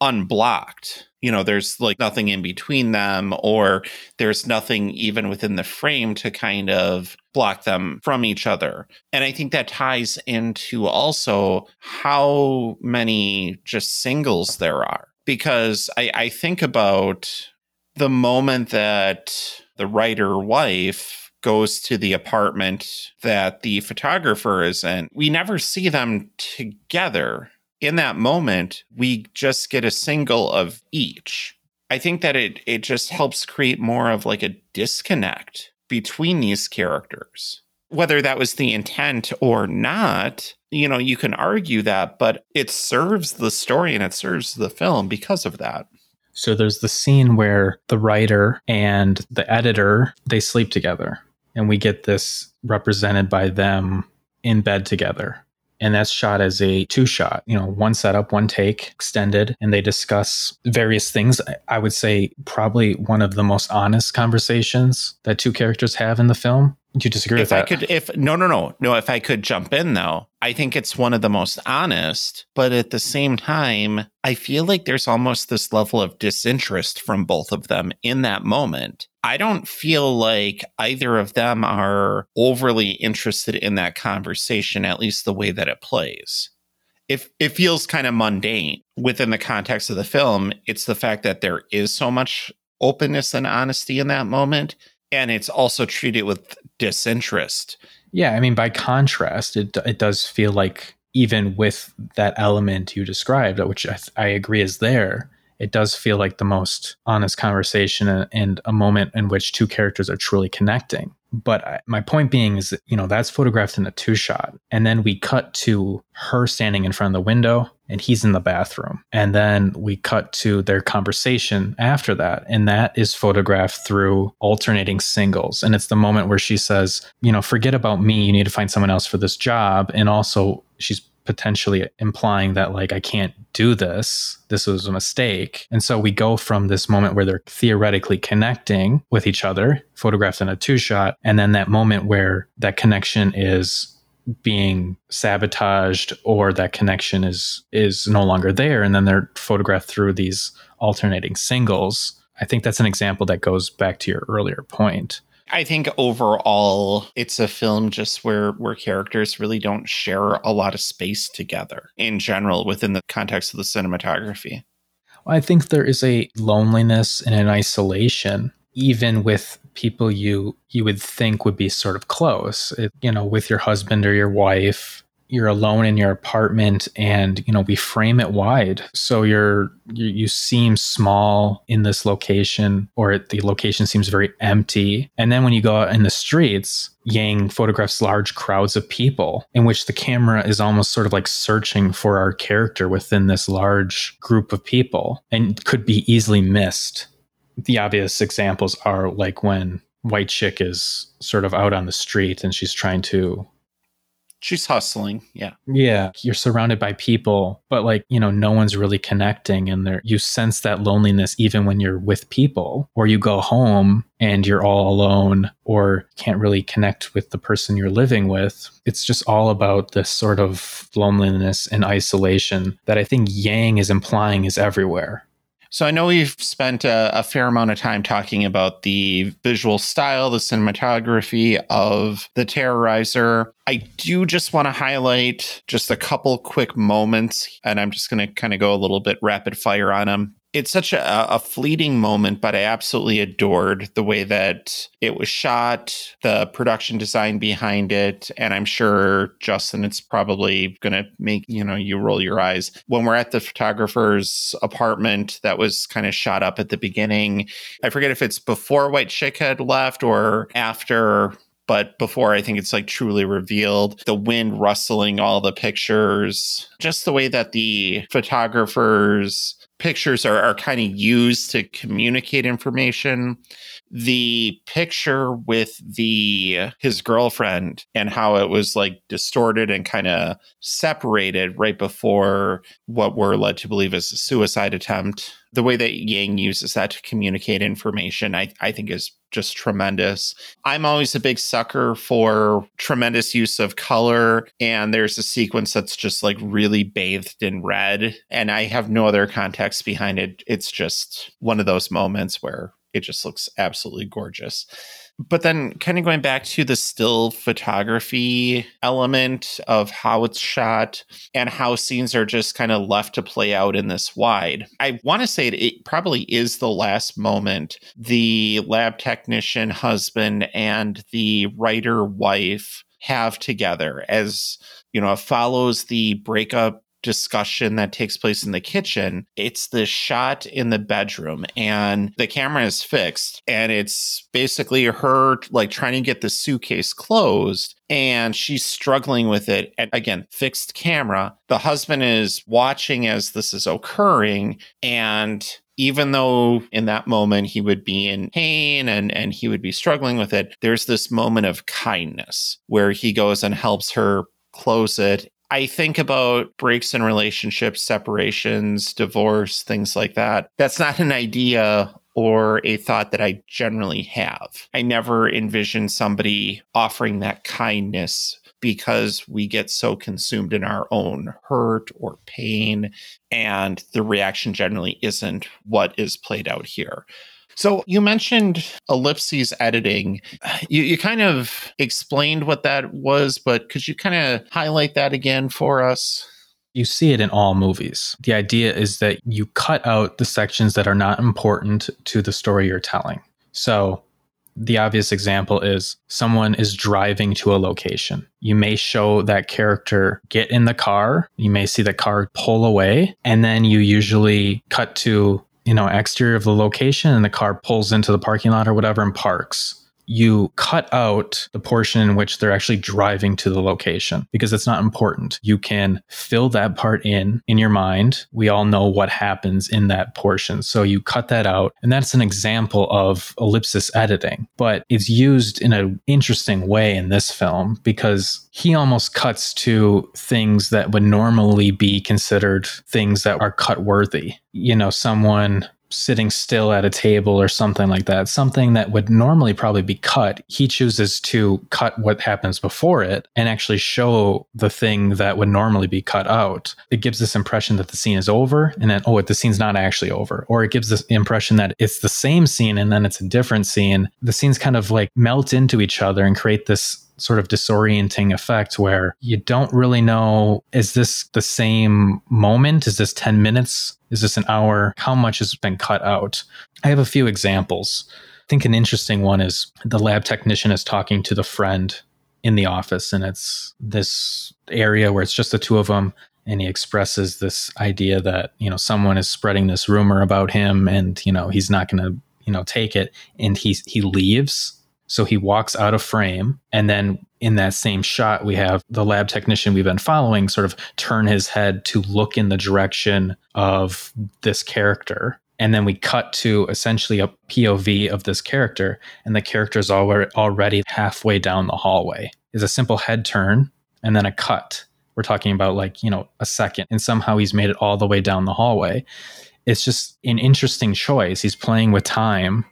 unblocked. You know, there's like nothing in between them, or there's nothing even within the frame to kind of block them from each other. And I think that ties into also how many just singles there are. Because I, I think about the moment that the writer wife goes to the apartment that the photographer is in, we never see them together in that moment, we just get a single of each. I think that it it just helps create more of like a disconnect between these characters. Whether that was the intent or not, you know, you can argue that, but it serves the story and it serves the film because of that. So there's the scene where the writer and the editor, they sleep together and we get this represented by them in bed together and that's shot as a two shot you know one setup one take extended and they discuss various things. I would say probably one of the most honest conversations that two characters have in the film you disagree if with that i could if no no no no if i could jump in though i think it's one of the most honest but at the same time i feel like there's almost this level of disinterest from both of them in that moment I don't feel like either of them are overly interested in that conversation, at least the way that it plays. If it feels kind of mundane within the context of the film, it's the fact that there is so much openness and honesty in that moment. And it's also treated with disinterest. Yeah. I mean, by contrast, it, it does feel like even with that element you described, which I, I agree is there, it does feel like the most honest conversation and, a moment in which two characters are truly connecting. But I, my point being is you know, that's photographed in a two shot. And then we cut to her standing in front of the window and he's in the bathroom. And then we cut to their conversation after that. And that is photographed through alternating singles. And it's the moment where she says, you know, forget about me. You need to find someone else for this job. And also, she's potentially implying that like I can't do this. This was a mistake. And so we go from this moment where they're theoretically connecting with each other, photographed in a two shot, and then that moment where that connection is being sabotaged or that connection is is no longer there and then they're photographed through these alternating singles. I think that's an example that goes back to your earlier point. I think overall it's a film just where where characters really don't share a lot of space together in general within the context of the cinematography. I think there is a loneliness and an isolation even with people you you would think would be sort of close. It, you know, with your husband or your wife you're alone in your apartment and you know we frame it wide. So you're you, you seem small in this location or the location seems very empty. And then when you go out in the streets yang photographs large crowds of people in which the camera is almost sort of like searching for our character within this large group of people and could be easily missed. The obvious examples are like when white chick is sort of out on the street and she's trying to she's hustling yeah. Yeah you're surrounded by people but like you know no one's really connecting and there you sense that loneliness even when you're with people or you go home and you're all alone or can't really connect with the person you're living with. It's just all about this sort of loneliness and isolation that i think yang is implying is everywhere So I know we've spent a, a, fair amount of time talking about the visual style, the cinematography of The Terrorizer. I do just want to highlight just a couple quick moments, and I'm just going to kind of go a little bit rapid fire on them it's such a, a, fleeting moment, but I absolutely adored the way that it was shot, the production design behind it, and I'm sure Justin, it's probably going to make you know you roll your eyes when we're at the photographer's apartment that was kind of shot up at the beginning. I forget if it's before White Chick had left or after but before I think it's like truly revealed, the wind rustling all the pictures, just the way that the photographers pictures are, are kind of used to communicate information the picture with the his girlfriend and how it was like distorted and kind of separated right before what we're led to believe is a suicide attempt. The way that yang uses that to communicate information i, I think is just tremendous. I'm always a big sucker for tremendous use of color and there's a sequence that's just like really bathed in red and i have no other context behind it. It's just one of those moments where it just looks absolutely gorgeous. But then, kind of going back to the still photography element of how it's shot and how scenes are just kind of left to play out in this wide, I want to say it, it probably is the last moment the lab technician husband and the writer wife have together as you know, it follows the breakup discussion that takes place in the kitchen. It's the shot in the bedroom and the camera is fixed and it's basically her like trying to get the suitcase closed and she's struggling with it. And again, fixed camera. The husband is watching as this is occurring and even though in that moment he would be in pain and, and he would be struggling with it, there's this moment of kindness where he goes and helps her close it I think about breaks in relationships, separations, divorce, things like that. That's not an idea or a thought that I generally have. I never envision somebody offering that kindness because we get so consumed in our own hurt or pain, and the reaction generally isn't what is played out here. So you mentioned ellipses editing. You, you kind of explained what that was, but could you kind of highlight that again for us? You see it in all movies. The idea is that you cut out the sections that are not important to the story you're telling. So the obvious example is someone is driving to a location. You may show that character get in the car. You may see the car pull away. And then you usually cut to you know, exterior of the location and the car pulls into the parking lot or whatever and parks you cut out the portion in which they're actually driving to the location because it's not important. You can fill that part in in your mind. We all know what happens in that portion. So you cut that out. And that's an example of ellipsis editing, but it's used in an interesting way in this film because he almost cuts to things that would normally be considered things that are cut worthy. You know, someone sitting still at a table or something like that, something that would normally probably be cut, he chooses to cut what happens before it and actually show the thing that would normally be cut out. It gives this impression that the scene is over and then, oh, the scene's not actually over. Or it gives this impression that it's the same scene and then it's a different scene. The scenes kind of like melt into each other and create this sort of disorienting effect where you don't really know is this the same moment? Is this 10 minutes? Is this an hour? How much has been cut out? I have a few examples. I think an interesting one is the lab technician is talking to the friend in the office, and it's this area where it's just the two of them. And he expresses this idea that, you know, someone is spreading this rumor about him and, you know, he's not going to, you know, take it. And he, he leaves so he walks out of frame. And then in that same shot, we have the lab technician we've been following sort of turn his head to look in the direction of this character. And then we cut to essentially a POV of this character, and the character is already halfway down the hallway. Is a simple head turn and then a cut. We're talking about like, you know, a second, and somehow he's made it all the way down the hallway. It's just an interesting choice. He's playing with time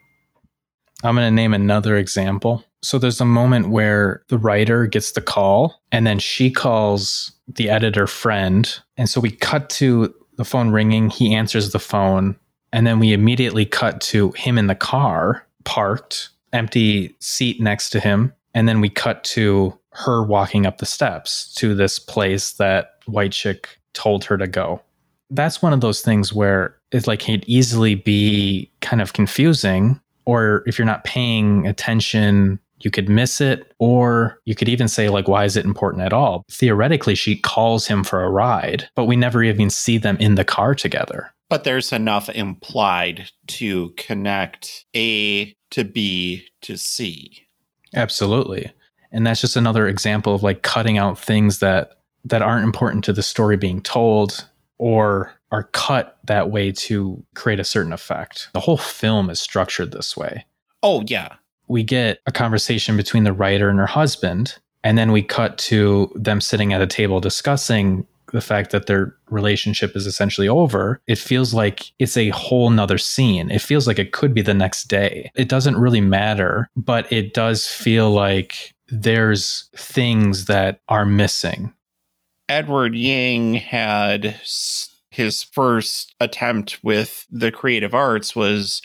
I'm going to name another example. So there's a moment where the writer gets the call and then she calls the editor friend. And so we cut to the phone ringing. He answers the phone And then we immediately cut to him in the car, parked, empty seat next to him. And then we cut to her walking up the steps to this place that White Chick told her to go. That's one of those things where it's like it'd easily be kind of confusing, or if you're not paying attention, you could miss it, or you could even say, like, why is it important at all? Theoretically, she calls him for a ride, but we never even see them in the car together. But there's enough implied to connect A to B to C. Absolutely. And that's just another example of like cutting out things that that aren't important to the story being told or are cut that way to create a certain effect. The whole film is structured this way. Oh, yeah. We get a conversation between the writer and her husband, and then we cut to them sitting at a table discussing the fact that their relationship is essentially over, it feels like it's a whole nother scene. It feels like it could be the next day. It doesn't really matter, but it does feel like there's things that are missing. Edward Yang had his first attempt with the creative arts was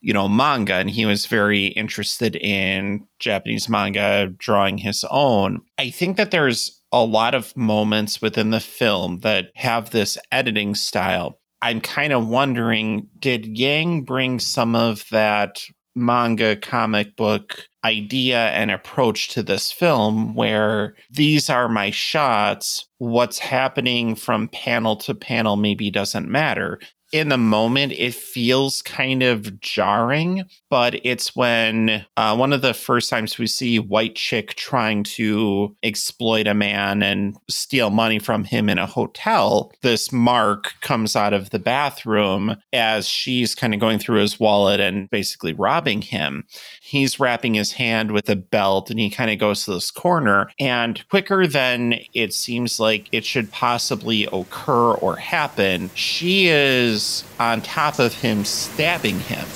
you know manga and he was very interested in japanese manga drawing his own. I think that there's a lot of moments within the film that have this editing style. I'm kind of wondering did yang bring some of that manga comic book idea and approach to this film where these are my shots. What's happening from panel to panel maybe doesn't matter in the moment, it feels kind of jarring, but it's when uh, one of the first times we see White Chick trying to exploit a man and steal money from him in a hotel. This Mark comes out of the bathroom as she's kind of going through his wallet and basically robbing him. He's wrapping his hand with a belt and he kind of goes to this corner. And quicker than it seems like it should possibly occur or happen, she is is on top of him, stabbing him.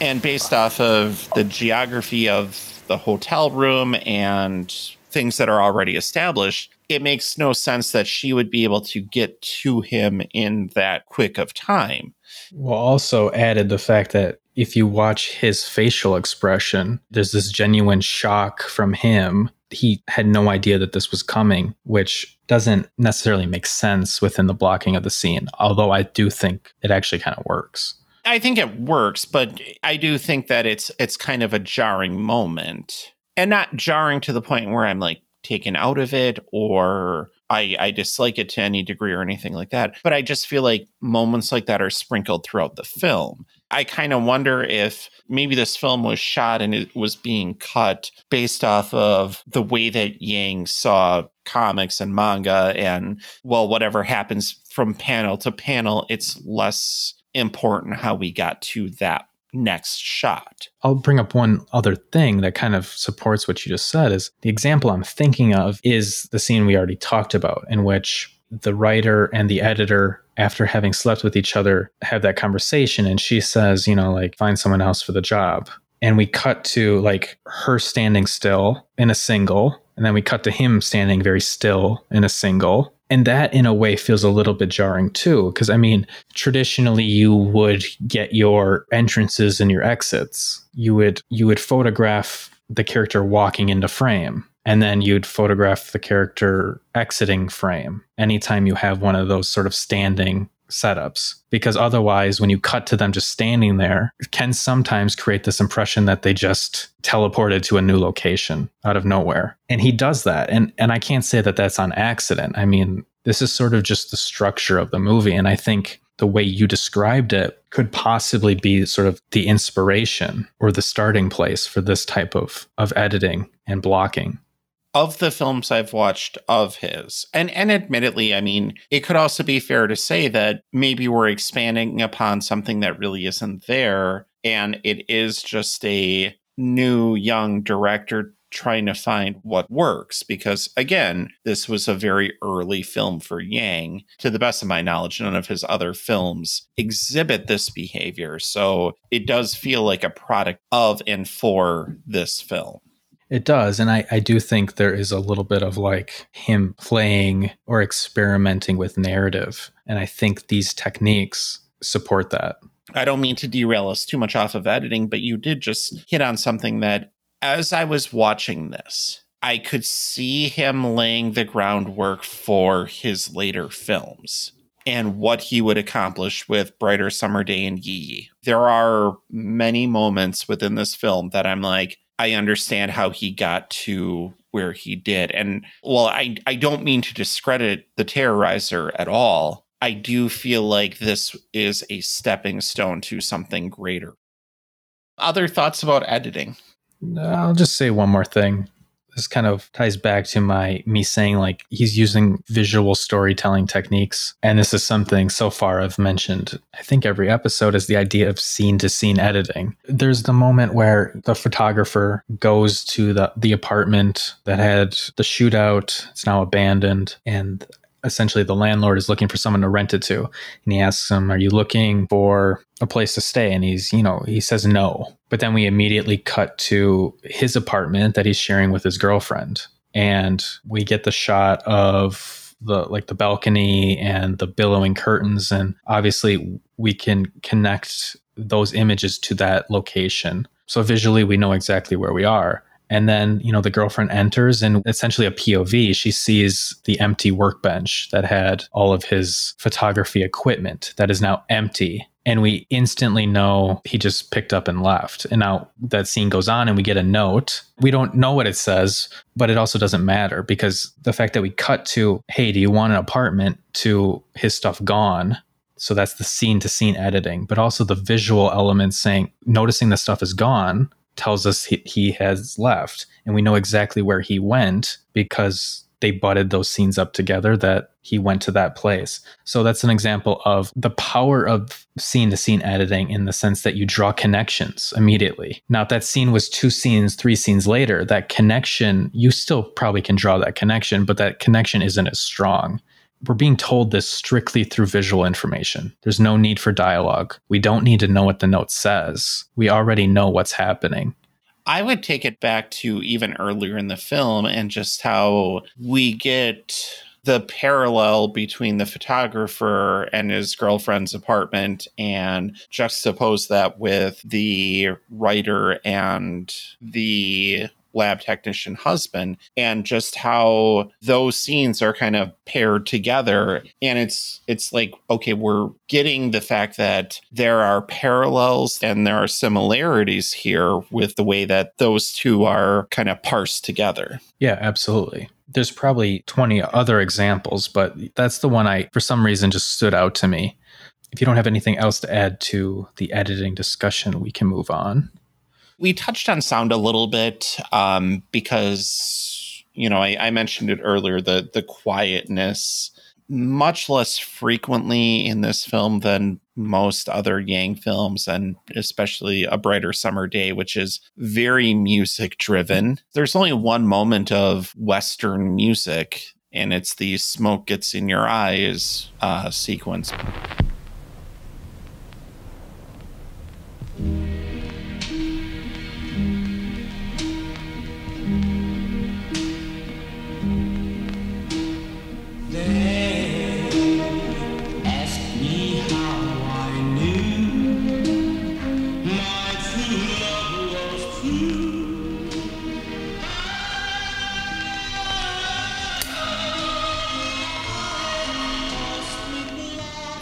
And based off of the geography of the hotel room and things that are already established, it makes no sense that she would be able to get to him in that quick of time. Well, also added the fact that if you watch his facial expression, there's this genuine shock from him. He had no idea that this was coming, which doesn't necessarily make sense within the blocking of the scene, although I do think it actually kind of works. I think it works, but I do think that it's it's kind of a jarring moment. And not jarring to the point where I'm like, taken out of it or I, I dislike it to any degree or anything like that. But I just feel like moments like that are sprinkled throughout the film. I kind of wonder if maybe this film was shot and it was being cut based off of the way that Yang saw comics and manga and well whatever happens from panel to panel it's less important how we got to that next shot. I'll bring up one other thing that kind of supports what you just said is the example I'm thinking of is the scene we already talked about in which the writer and the editor after having slept with each other have that conversation and she says, you know, like find someone else for the job. And we cut to like her standing still in a single and then we cut to him standing very still in a single and that in a way feels a little bit jarring too because i mean traditionally you would get your entrances and your exits. You would you would photograph the character walking into frame and then you'd photograph the character exiting frame anytime you have one of those sort of standing setups because otherwise when you cut to them just standing there can sometimes create this impression that they just teleported to a new location out of nowhere. And he does that. And and I can't say that that's on accident. I mean this is sort of just the structure of the movie. And I think the way you described it could possibly be sort of the inspiration or the starting place for this type of of editing and blocking of the films I've watched of his, and and admittedly, I mean, it could also be fair to say that maybe we're expanding upon something that really isn't there, and it is just a new young director trying to find what works because, again, this was a very early film for Yang. To the best of my knowledge, none of his other films exhibit this behavior. So it does feel like a product of and for this film. It does. And I, I do think there is a little bit of like him playing or experimenting with narrative. And I think these techniques support that. I don't mean to derail us too much off of editing, but you did just hit on something that as I was watching this, I could see him laying the groundwork for his later films and what he would accomplish with Brighter Summer Day and Yi Yi. There are many moments within this film that I'm like, I understand how he got to where he did. And well, I, I don't mean to discredit the Terrorizer at all. I do feel like this is a stepping stone to something greater. Other thoughts about editing? I'll just say one more thing this kind of ties back to my me saying like he's using visual storytelling techniques. And this is something so far i've mentioned i think every episode is the idea of scene to scene editing. There's the moment where the photographer goes to the the apartment that had the shootout it's now abandoned and essentially the landlord is looking for someone to rent it to. And he asks him are you looking for a place to stay and he's you know he says no. But then we immediately cut to his apartment that he's sharing with his girlfriend and we get the shot of the like the balcony and the billowing curtains and obviously we can connect those images to that location. So visually we know exactly where we are. And then, you know, the girlfriend enters and essentially a POV, she sees the empty workbench that had all of his photography equipment that is now empty. And we instantly know he just picked up and left. And now that scene goes on and we get a note. We don't know what it says, but it also doesn't matter because the fact that we cut to, hey, do you want an apartment to his stuff gone? So that's the scene to scene editing, but also the visual elements saying, noticing the stuff is gone tells us he, he has left and we know exactly where he went because they butted those scenes up together that he went to that place. So that's an example of the power of scene to scene editing in the sense that you draw connections immediately. Now, if that scene was two scenes, three scenes later, that connection, you still probably can draw that connection, but that connection isn't as strong. We're being told this strictly through visual information. There's no need for dialogue. We don't need to know what the note says. We already know what's happening. I would take it back to even earlier in the film and just how we get the parallel between the photographer and his girlfriend's apartment and juxtapose that with the writer and the lab technician husband and just how those scenes are kind of paired together. And it's it's like okay we're getting the fact that there are parallels and there are similarities here with the way that those two are kind of parsed together. Yeah absolutely. There's probably 20 other examples but that's the one i for some reason just stood out to me. If you don't have anything else to add to the editing discussion we can move on we touched on sound a little bit um, because you know I, I mentioned it earlier the the quietness much less frequently in this film than most other Yang films, and especially A Brighter Summer Day, which is very music driven. There's only one moment of Western music, and it's the smoke gets in your eyes uh, sequence.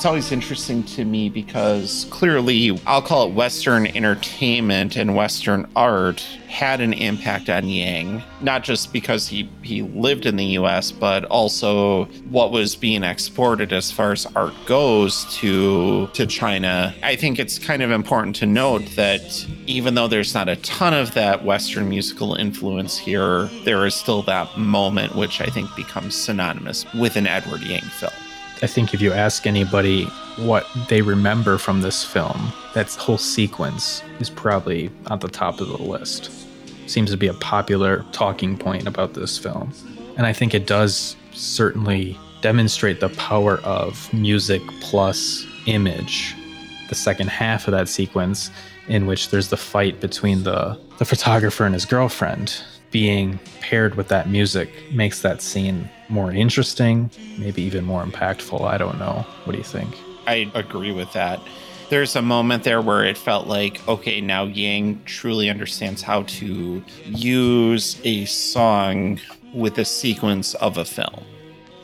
It's always interesting to me because clearly I'll call it Western entertainment and Western art had an impact on Yang, not just because he, he lived in the US, but also what was being exported as far as art goes to to China. I think it's kind of important to note that even though there's not a ton of that Western musical influence here, there is still that moment which I think becomes synonymous with an Edward Yang film. I think if you ask anybody what they remember from this film, that whole sequence is probably on the top of the list. seems to be a popular talking point about this film. And I think it does certainly demonstrate the power of music plus image. The second half of that sequence, in which there's the fight between the, the photographer and his girlfriend, being paired with that music makes that scene more interesting, maybe even more impactful. I don't know. What do you think? I agree with that. There's a moment there where it felt like, okay, now Yang truly understands how to use a song with a sequence of a film.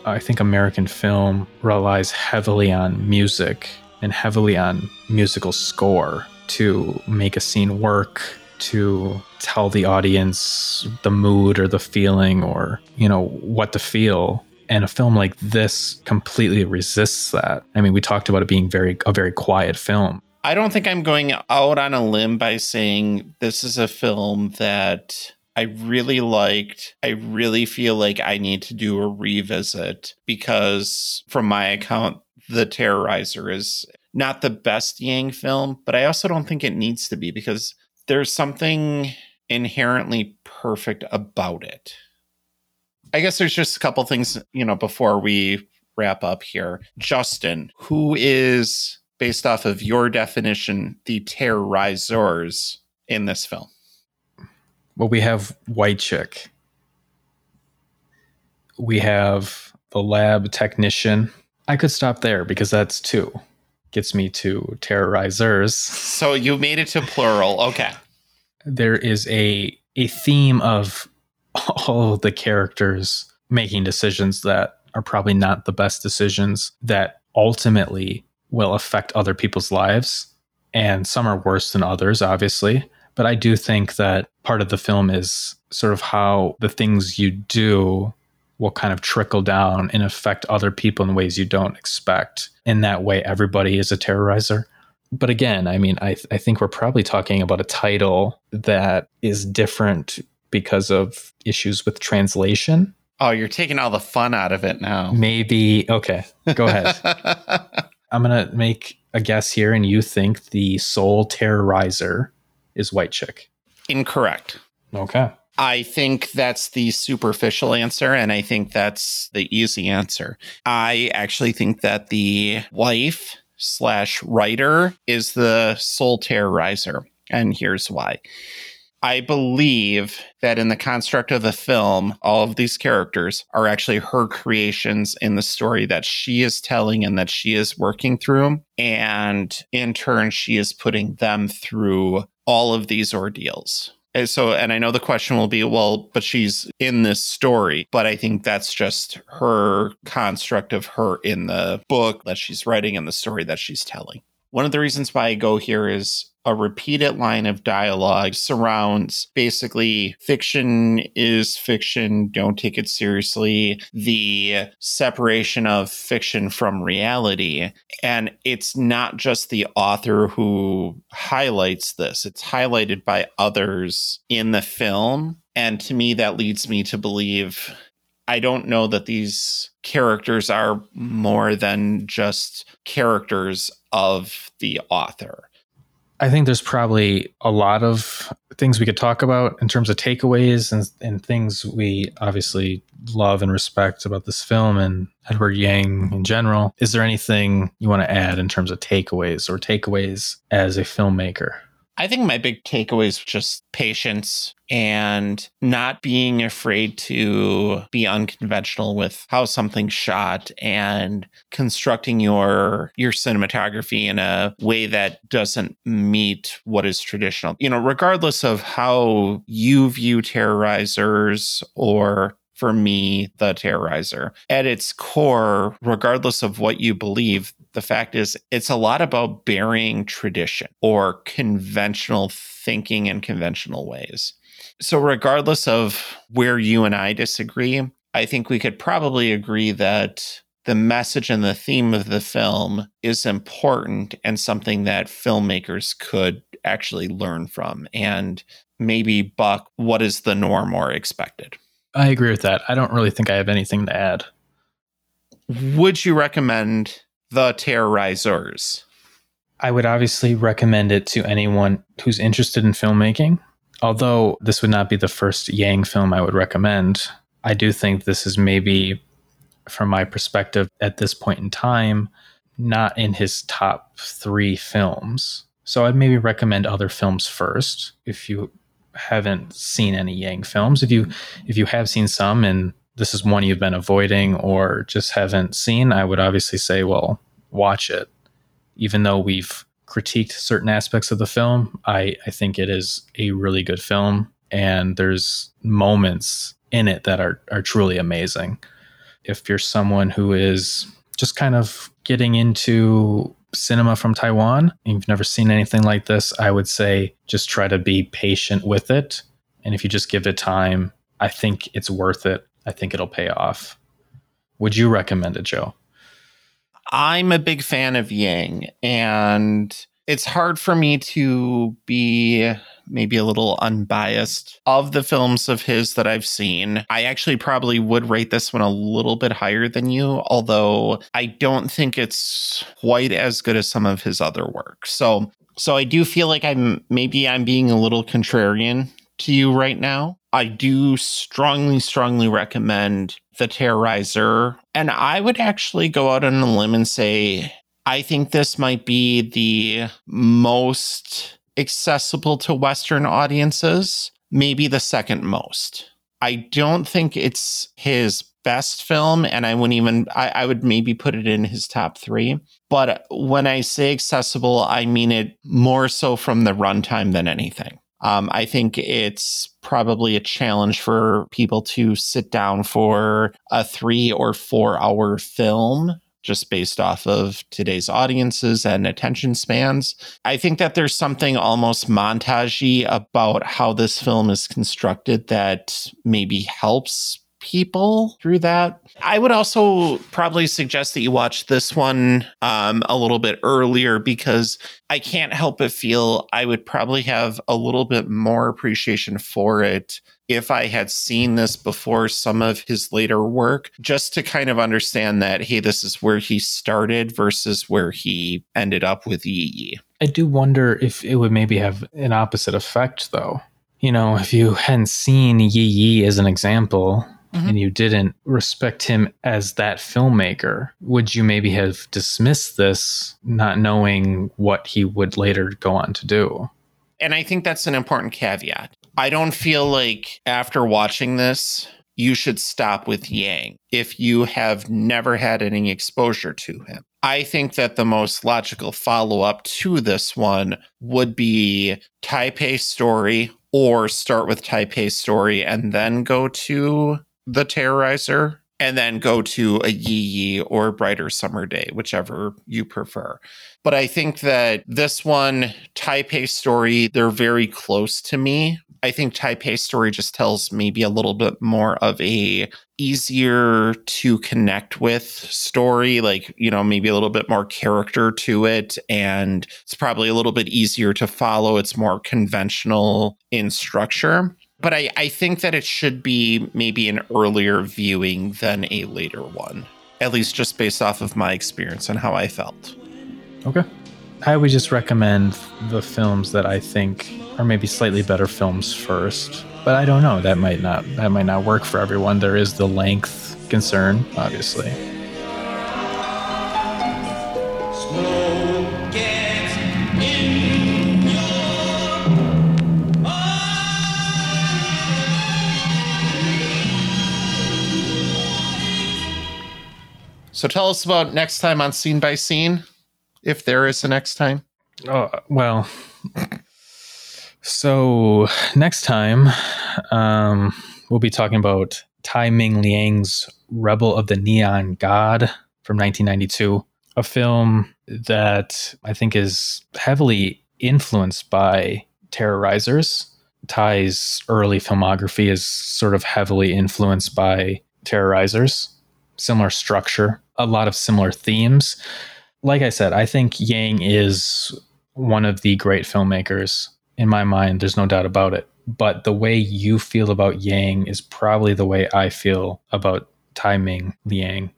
I think American film relies heavily on music and heavily on musical score to make a scene work, to tell the audience the mood or the feeling or, you know, what to feel. And a film like this completely resists that. I mean, we talked about it being very a very quiet film. I don't think I'm going out on a limb by saying this is a film that I really liked. I really feel like I need to do a revisit because, from my account, The Terrorizer is not the best Yang film, but I also don't think it needs to be because there's something inherently perfect about it. I guess there's just a couple things, you know, before we wrap up here. Justin, who is, based off of your definition, the terrorizers in this film? Well, we have White Chick. We have the lab technician. I could stop there because that's two. Gets me to terrorizers. So you made it to plural. Okay. There is a a theme of <laughs> all of the characters making decisions that are probably not the best decisions that ultimately will affect other people's lives. And some are worse than others, obviously. But I do think that part of the film is sort of how the things you do will kind of trickle down and affect other people in ways you don't expect. In that way, everybody is a terrorizer. But again, I mean, I, th- I think we're probably talking about a title that is different because of issues with translation. Oh, you're taking all the fun out of it now. Maybe. Okay, go ahead. <laughs> I'm going to make a guess here, and you think the sole terrorizer is White Chick. Incorrect. Okay. I think that's the superficial answer, and I think that's the easy answer. I actually think that the wife slash writer is the sole terrorizer, and here's why. I believe that in the construct of the film, all of these characters are actually her creations in the story that she is telling and that she is working through. And in turn, she is putting them through all of these ordeals. And so, and I know the question will be, well, but she's in this story. But I think that's just her construct of her in the book that she's writing and the story that she's telling. One of the reasons why I go here is a repeated line of dialogue surrounds basically fiction is fiction, don't take it seriously, the separation of fiction from reality. And it's not just the author who highlights this, it's highlighted by others in the film. And to me, that leads me to believe I don't know that these characters are more than just characters of the author. I think there's probably a lot of things we could talk about in terms of takeaways and, and things we obviously love and respect about this film and Edward Yang in general. Is there anything you want to add in terms of takeaways or takeaways as a filmmaker? I think my big takeaway is just patience and not being afraid to be unconventional with how something's shot and constructing your your cinematography in a way that doesn't meet what is traditional. You know, regardless of how you view terrorizers or for me, the terrorizer. At its core, regardless of what you believe, the fact is it's a lot about burying tradition or conventional thinking in conventional ways. So, regardless of where you and I disagree, I think we could probably agree that the message and the theme of the film is important and something that filmmakers could actually learn from and maybe buck what is the norm or expected. I agree with that. I don't really think I have anything to add. Would you recommend The Terrorizers? I would obviously recommend it to anyone who's interested in filmmaking. Although this would not be the first Yang film I would recommend, I do think this is maybe, from my perspective at this point in time, not in his top three films. So I'd maybe recommend other films first if you haven't seen any Yang films. If you if you have seen some and this is one you've been avoiding or just haven't seen, I would obviously say, well, watch it. Even though we've critiqued certain aspects of the film, I, I think it is a really good film. And there's moments in it that are, are truly amazing. If you're someone who is just kind of getting into cinema from Taiwan and you've never seen anything like this, I would say just try to be patient with it. And if you just give it time, I think it's worth it. I think it'll pay off. Would you recommend it, Joe? I'm a big fan of Yang, and it's hard for me to be maybe a little unbiased of the films of his that I've seen. I actually probably would rate this one a little bit higher than you, although I don't think it's quite as good as some of his other work. So so I do feel like I'm maybe I'm being a little contrarian to you right now. I do strongly, strongly recommend The Terrorizer. And I would actually go out on a limb and say, I think this might be the most accessible to Western audiences, maybe the second most. I don't think it's his best film, and I wouldn't even, I, I, would maybe put it in his top three. But when I say accessible, I mean it more so from the runtime than anything. Um, I think it's probably a challenge for people to sit down for a three or four hour film just based off of today's audiences and attention spans. I think that there's something almost montagey about how this film is constructed that maybe helps people through that. I would also probably suggest that you watch this one um, a little bit earlier because I can't help but feel I would probably have a little bit more appreciation for it if I had seen this before some of his later work, just to kind of understand that, hey, this is where he started versus where he ended up with Yi Yi. I do wonder if it would maybe have an opposite effect, though. You know, if you hadn't seen Yi Yi as an example, mm-hmm. and you didn't respect him as that filmmaker, would you maybe have dismissed this not knowing what he would later go on to do? And I think that's an important caveat. I don't feel like after watching this, you should stop with Yang if you have never had any exposure to him. I think that the most logical follow up to this one would be Taipei Story or start with Taipei Story and then go to the Terrorizer and then go to a Yi Yi or Brighter Summer Day, whichever you prefer. But I think that this one, Taipei Story, they're very close to me. I think Taipei's Story just tells maybe a little bit more of a easier to connect with story, like, you know, maybe a little bit more character to it. And it's probably a little bit easier to follow. It's more conventional in structure but I, I think that it should be maybe an earlier viewing than a later one, at least just based off of my experience and how I felt. Okay. I would just recommend the films that I think are maybe slightly better films first. But I don't know. That might not that might not work for everyone. There is the length concern, obviously. So tell us about next time on Scene by Scene, if there is a next time. Oh, well. So next time, um, we'll be talking about Tsai Ming Liang's Rebel of the Neon God from 1992, a film that I think is heavily influenced by Terrorizers. Tsai's early filmography is sort of heavily influenced by Terrorizers, similar structure, a lot of similar themes. Like I said, I think Yang is one of the great filmmakers in my mind. There's no doubt about it. But the way you feel about Yang is probably the way I feel about Tsai Ming Liang.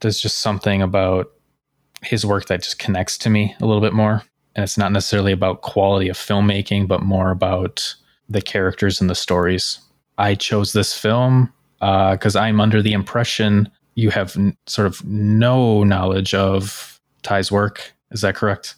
There's just something about his work that just connects to me a little bit more. And it's not necessarily about quality of filmmaking, but more about the characters and the stories. I chose this film uh, because I'm under the impression you have n- sort of no knowledge of Tsai's work. Is that correct?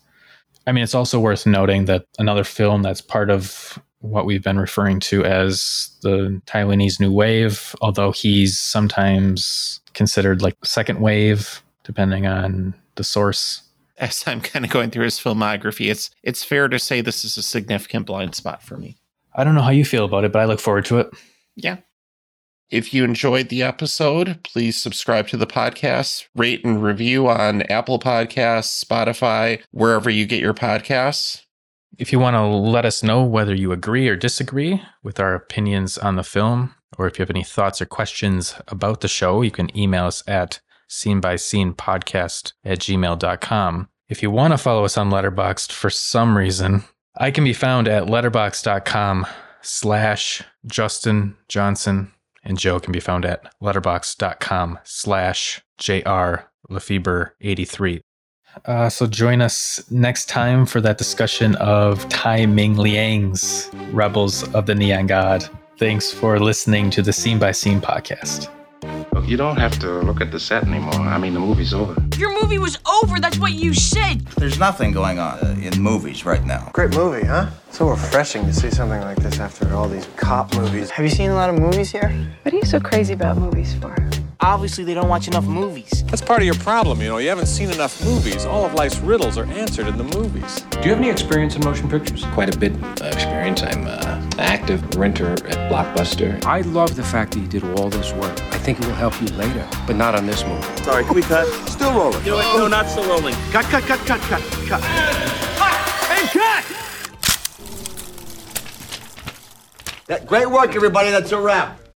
I mean, it's also worth noting that another film that's part of what we've been referring to as the Taiwanese New Wave, although he's sometimes considered like second wave, depending on the source. As I'm kind of going through his filmography, it's it's fair to say this is a significant blind spot for me. I don't know how you feel about it, but I look forward to it. Yeah. If you enjoyed the episode, please subscribe to the podcast, rate and review on Apple Podcasts, Spotify, wherever you get your podcasts. If you want to let us know whether you agree or disagree with our opinions on the film, or if you have any thoughts or questions about the show, you can email us at scene by scene podcast at gmail.com. If you want to follow us on Letterboxd for some reason, I can be found at letterboxd.com slash Justin Johnson, and Joe can be found at letterboxd.com slash JR Lefebvre 83. Uh, so join us next time for that discussion of Tsai Ming Liang's Rebels of the Neon God. Thanks for listening to the Scene by Scene podcast. Look, you don't have to look at the set anymore. I mean, the movie's over. Your movie was over. That's what you said. There's nothing going on uh, in movies right now. Great movie, huh? So refreshing to see something like this after all these cop movies. Have you seen a lot of movies here? What are you so crazy about movies for? Obviously, they don't watch enough movies. That's part of your problem, you know. You haven't seen enough movies. All of life's riddles are answered in the movies. Do you have any experience in motion pictures? Quite a bit of experience. I'm uh, an active renter at Blockbuster. I love the fact that you did all this work. I think it will help you later, but not on this movie. Sorry, can we cut? Still rolling. You know what? No, not still rolling. Cut, cut, cut, cut, cut, cut. And cut! Great work, everybody. That's a wrap.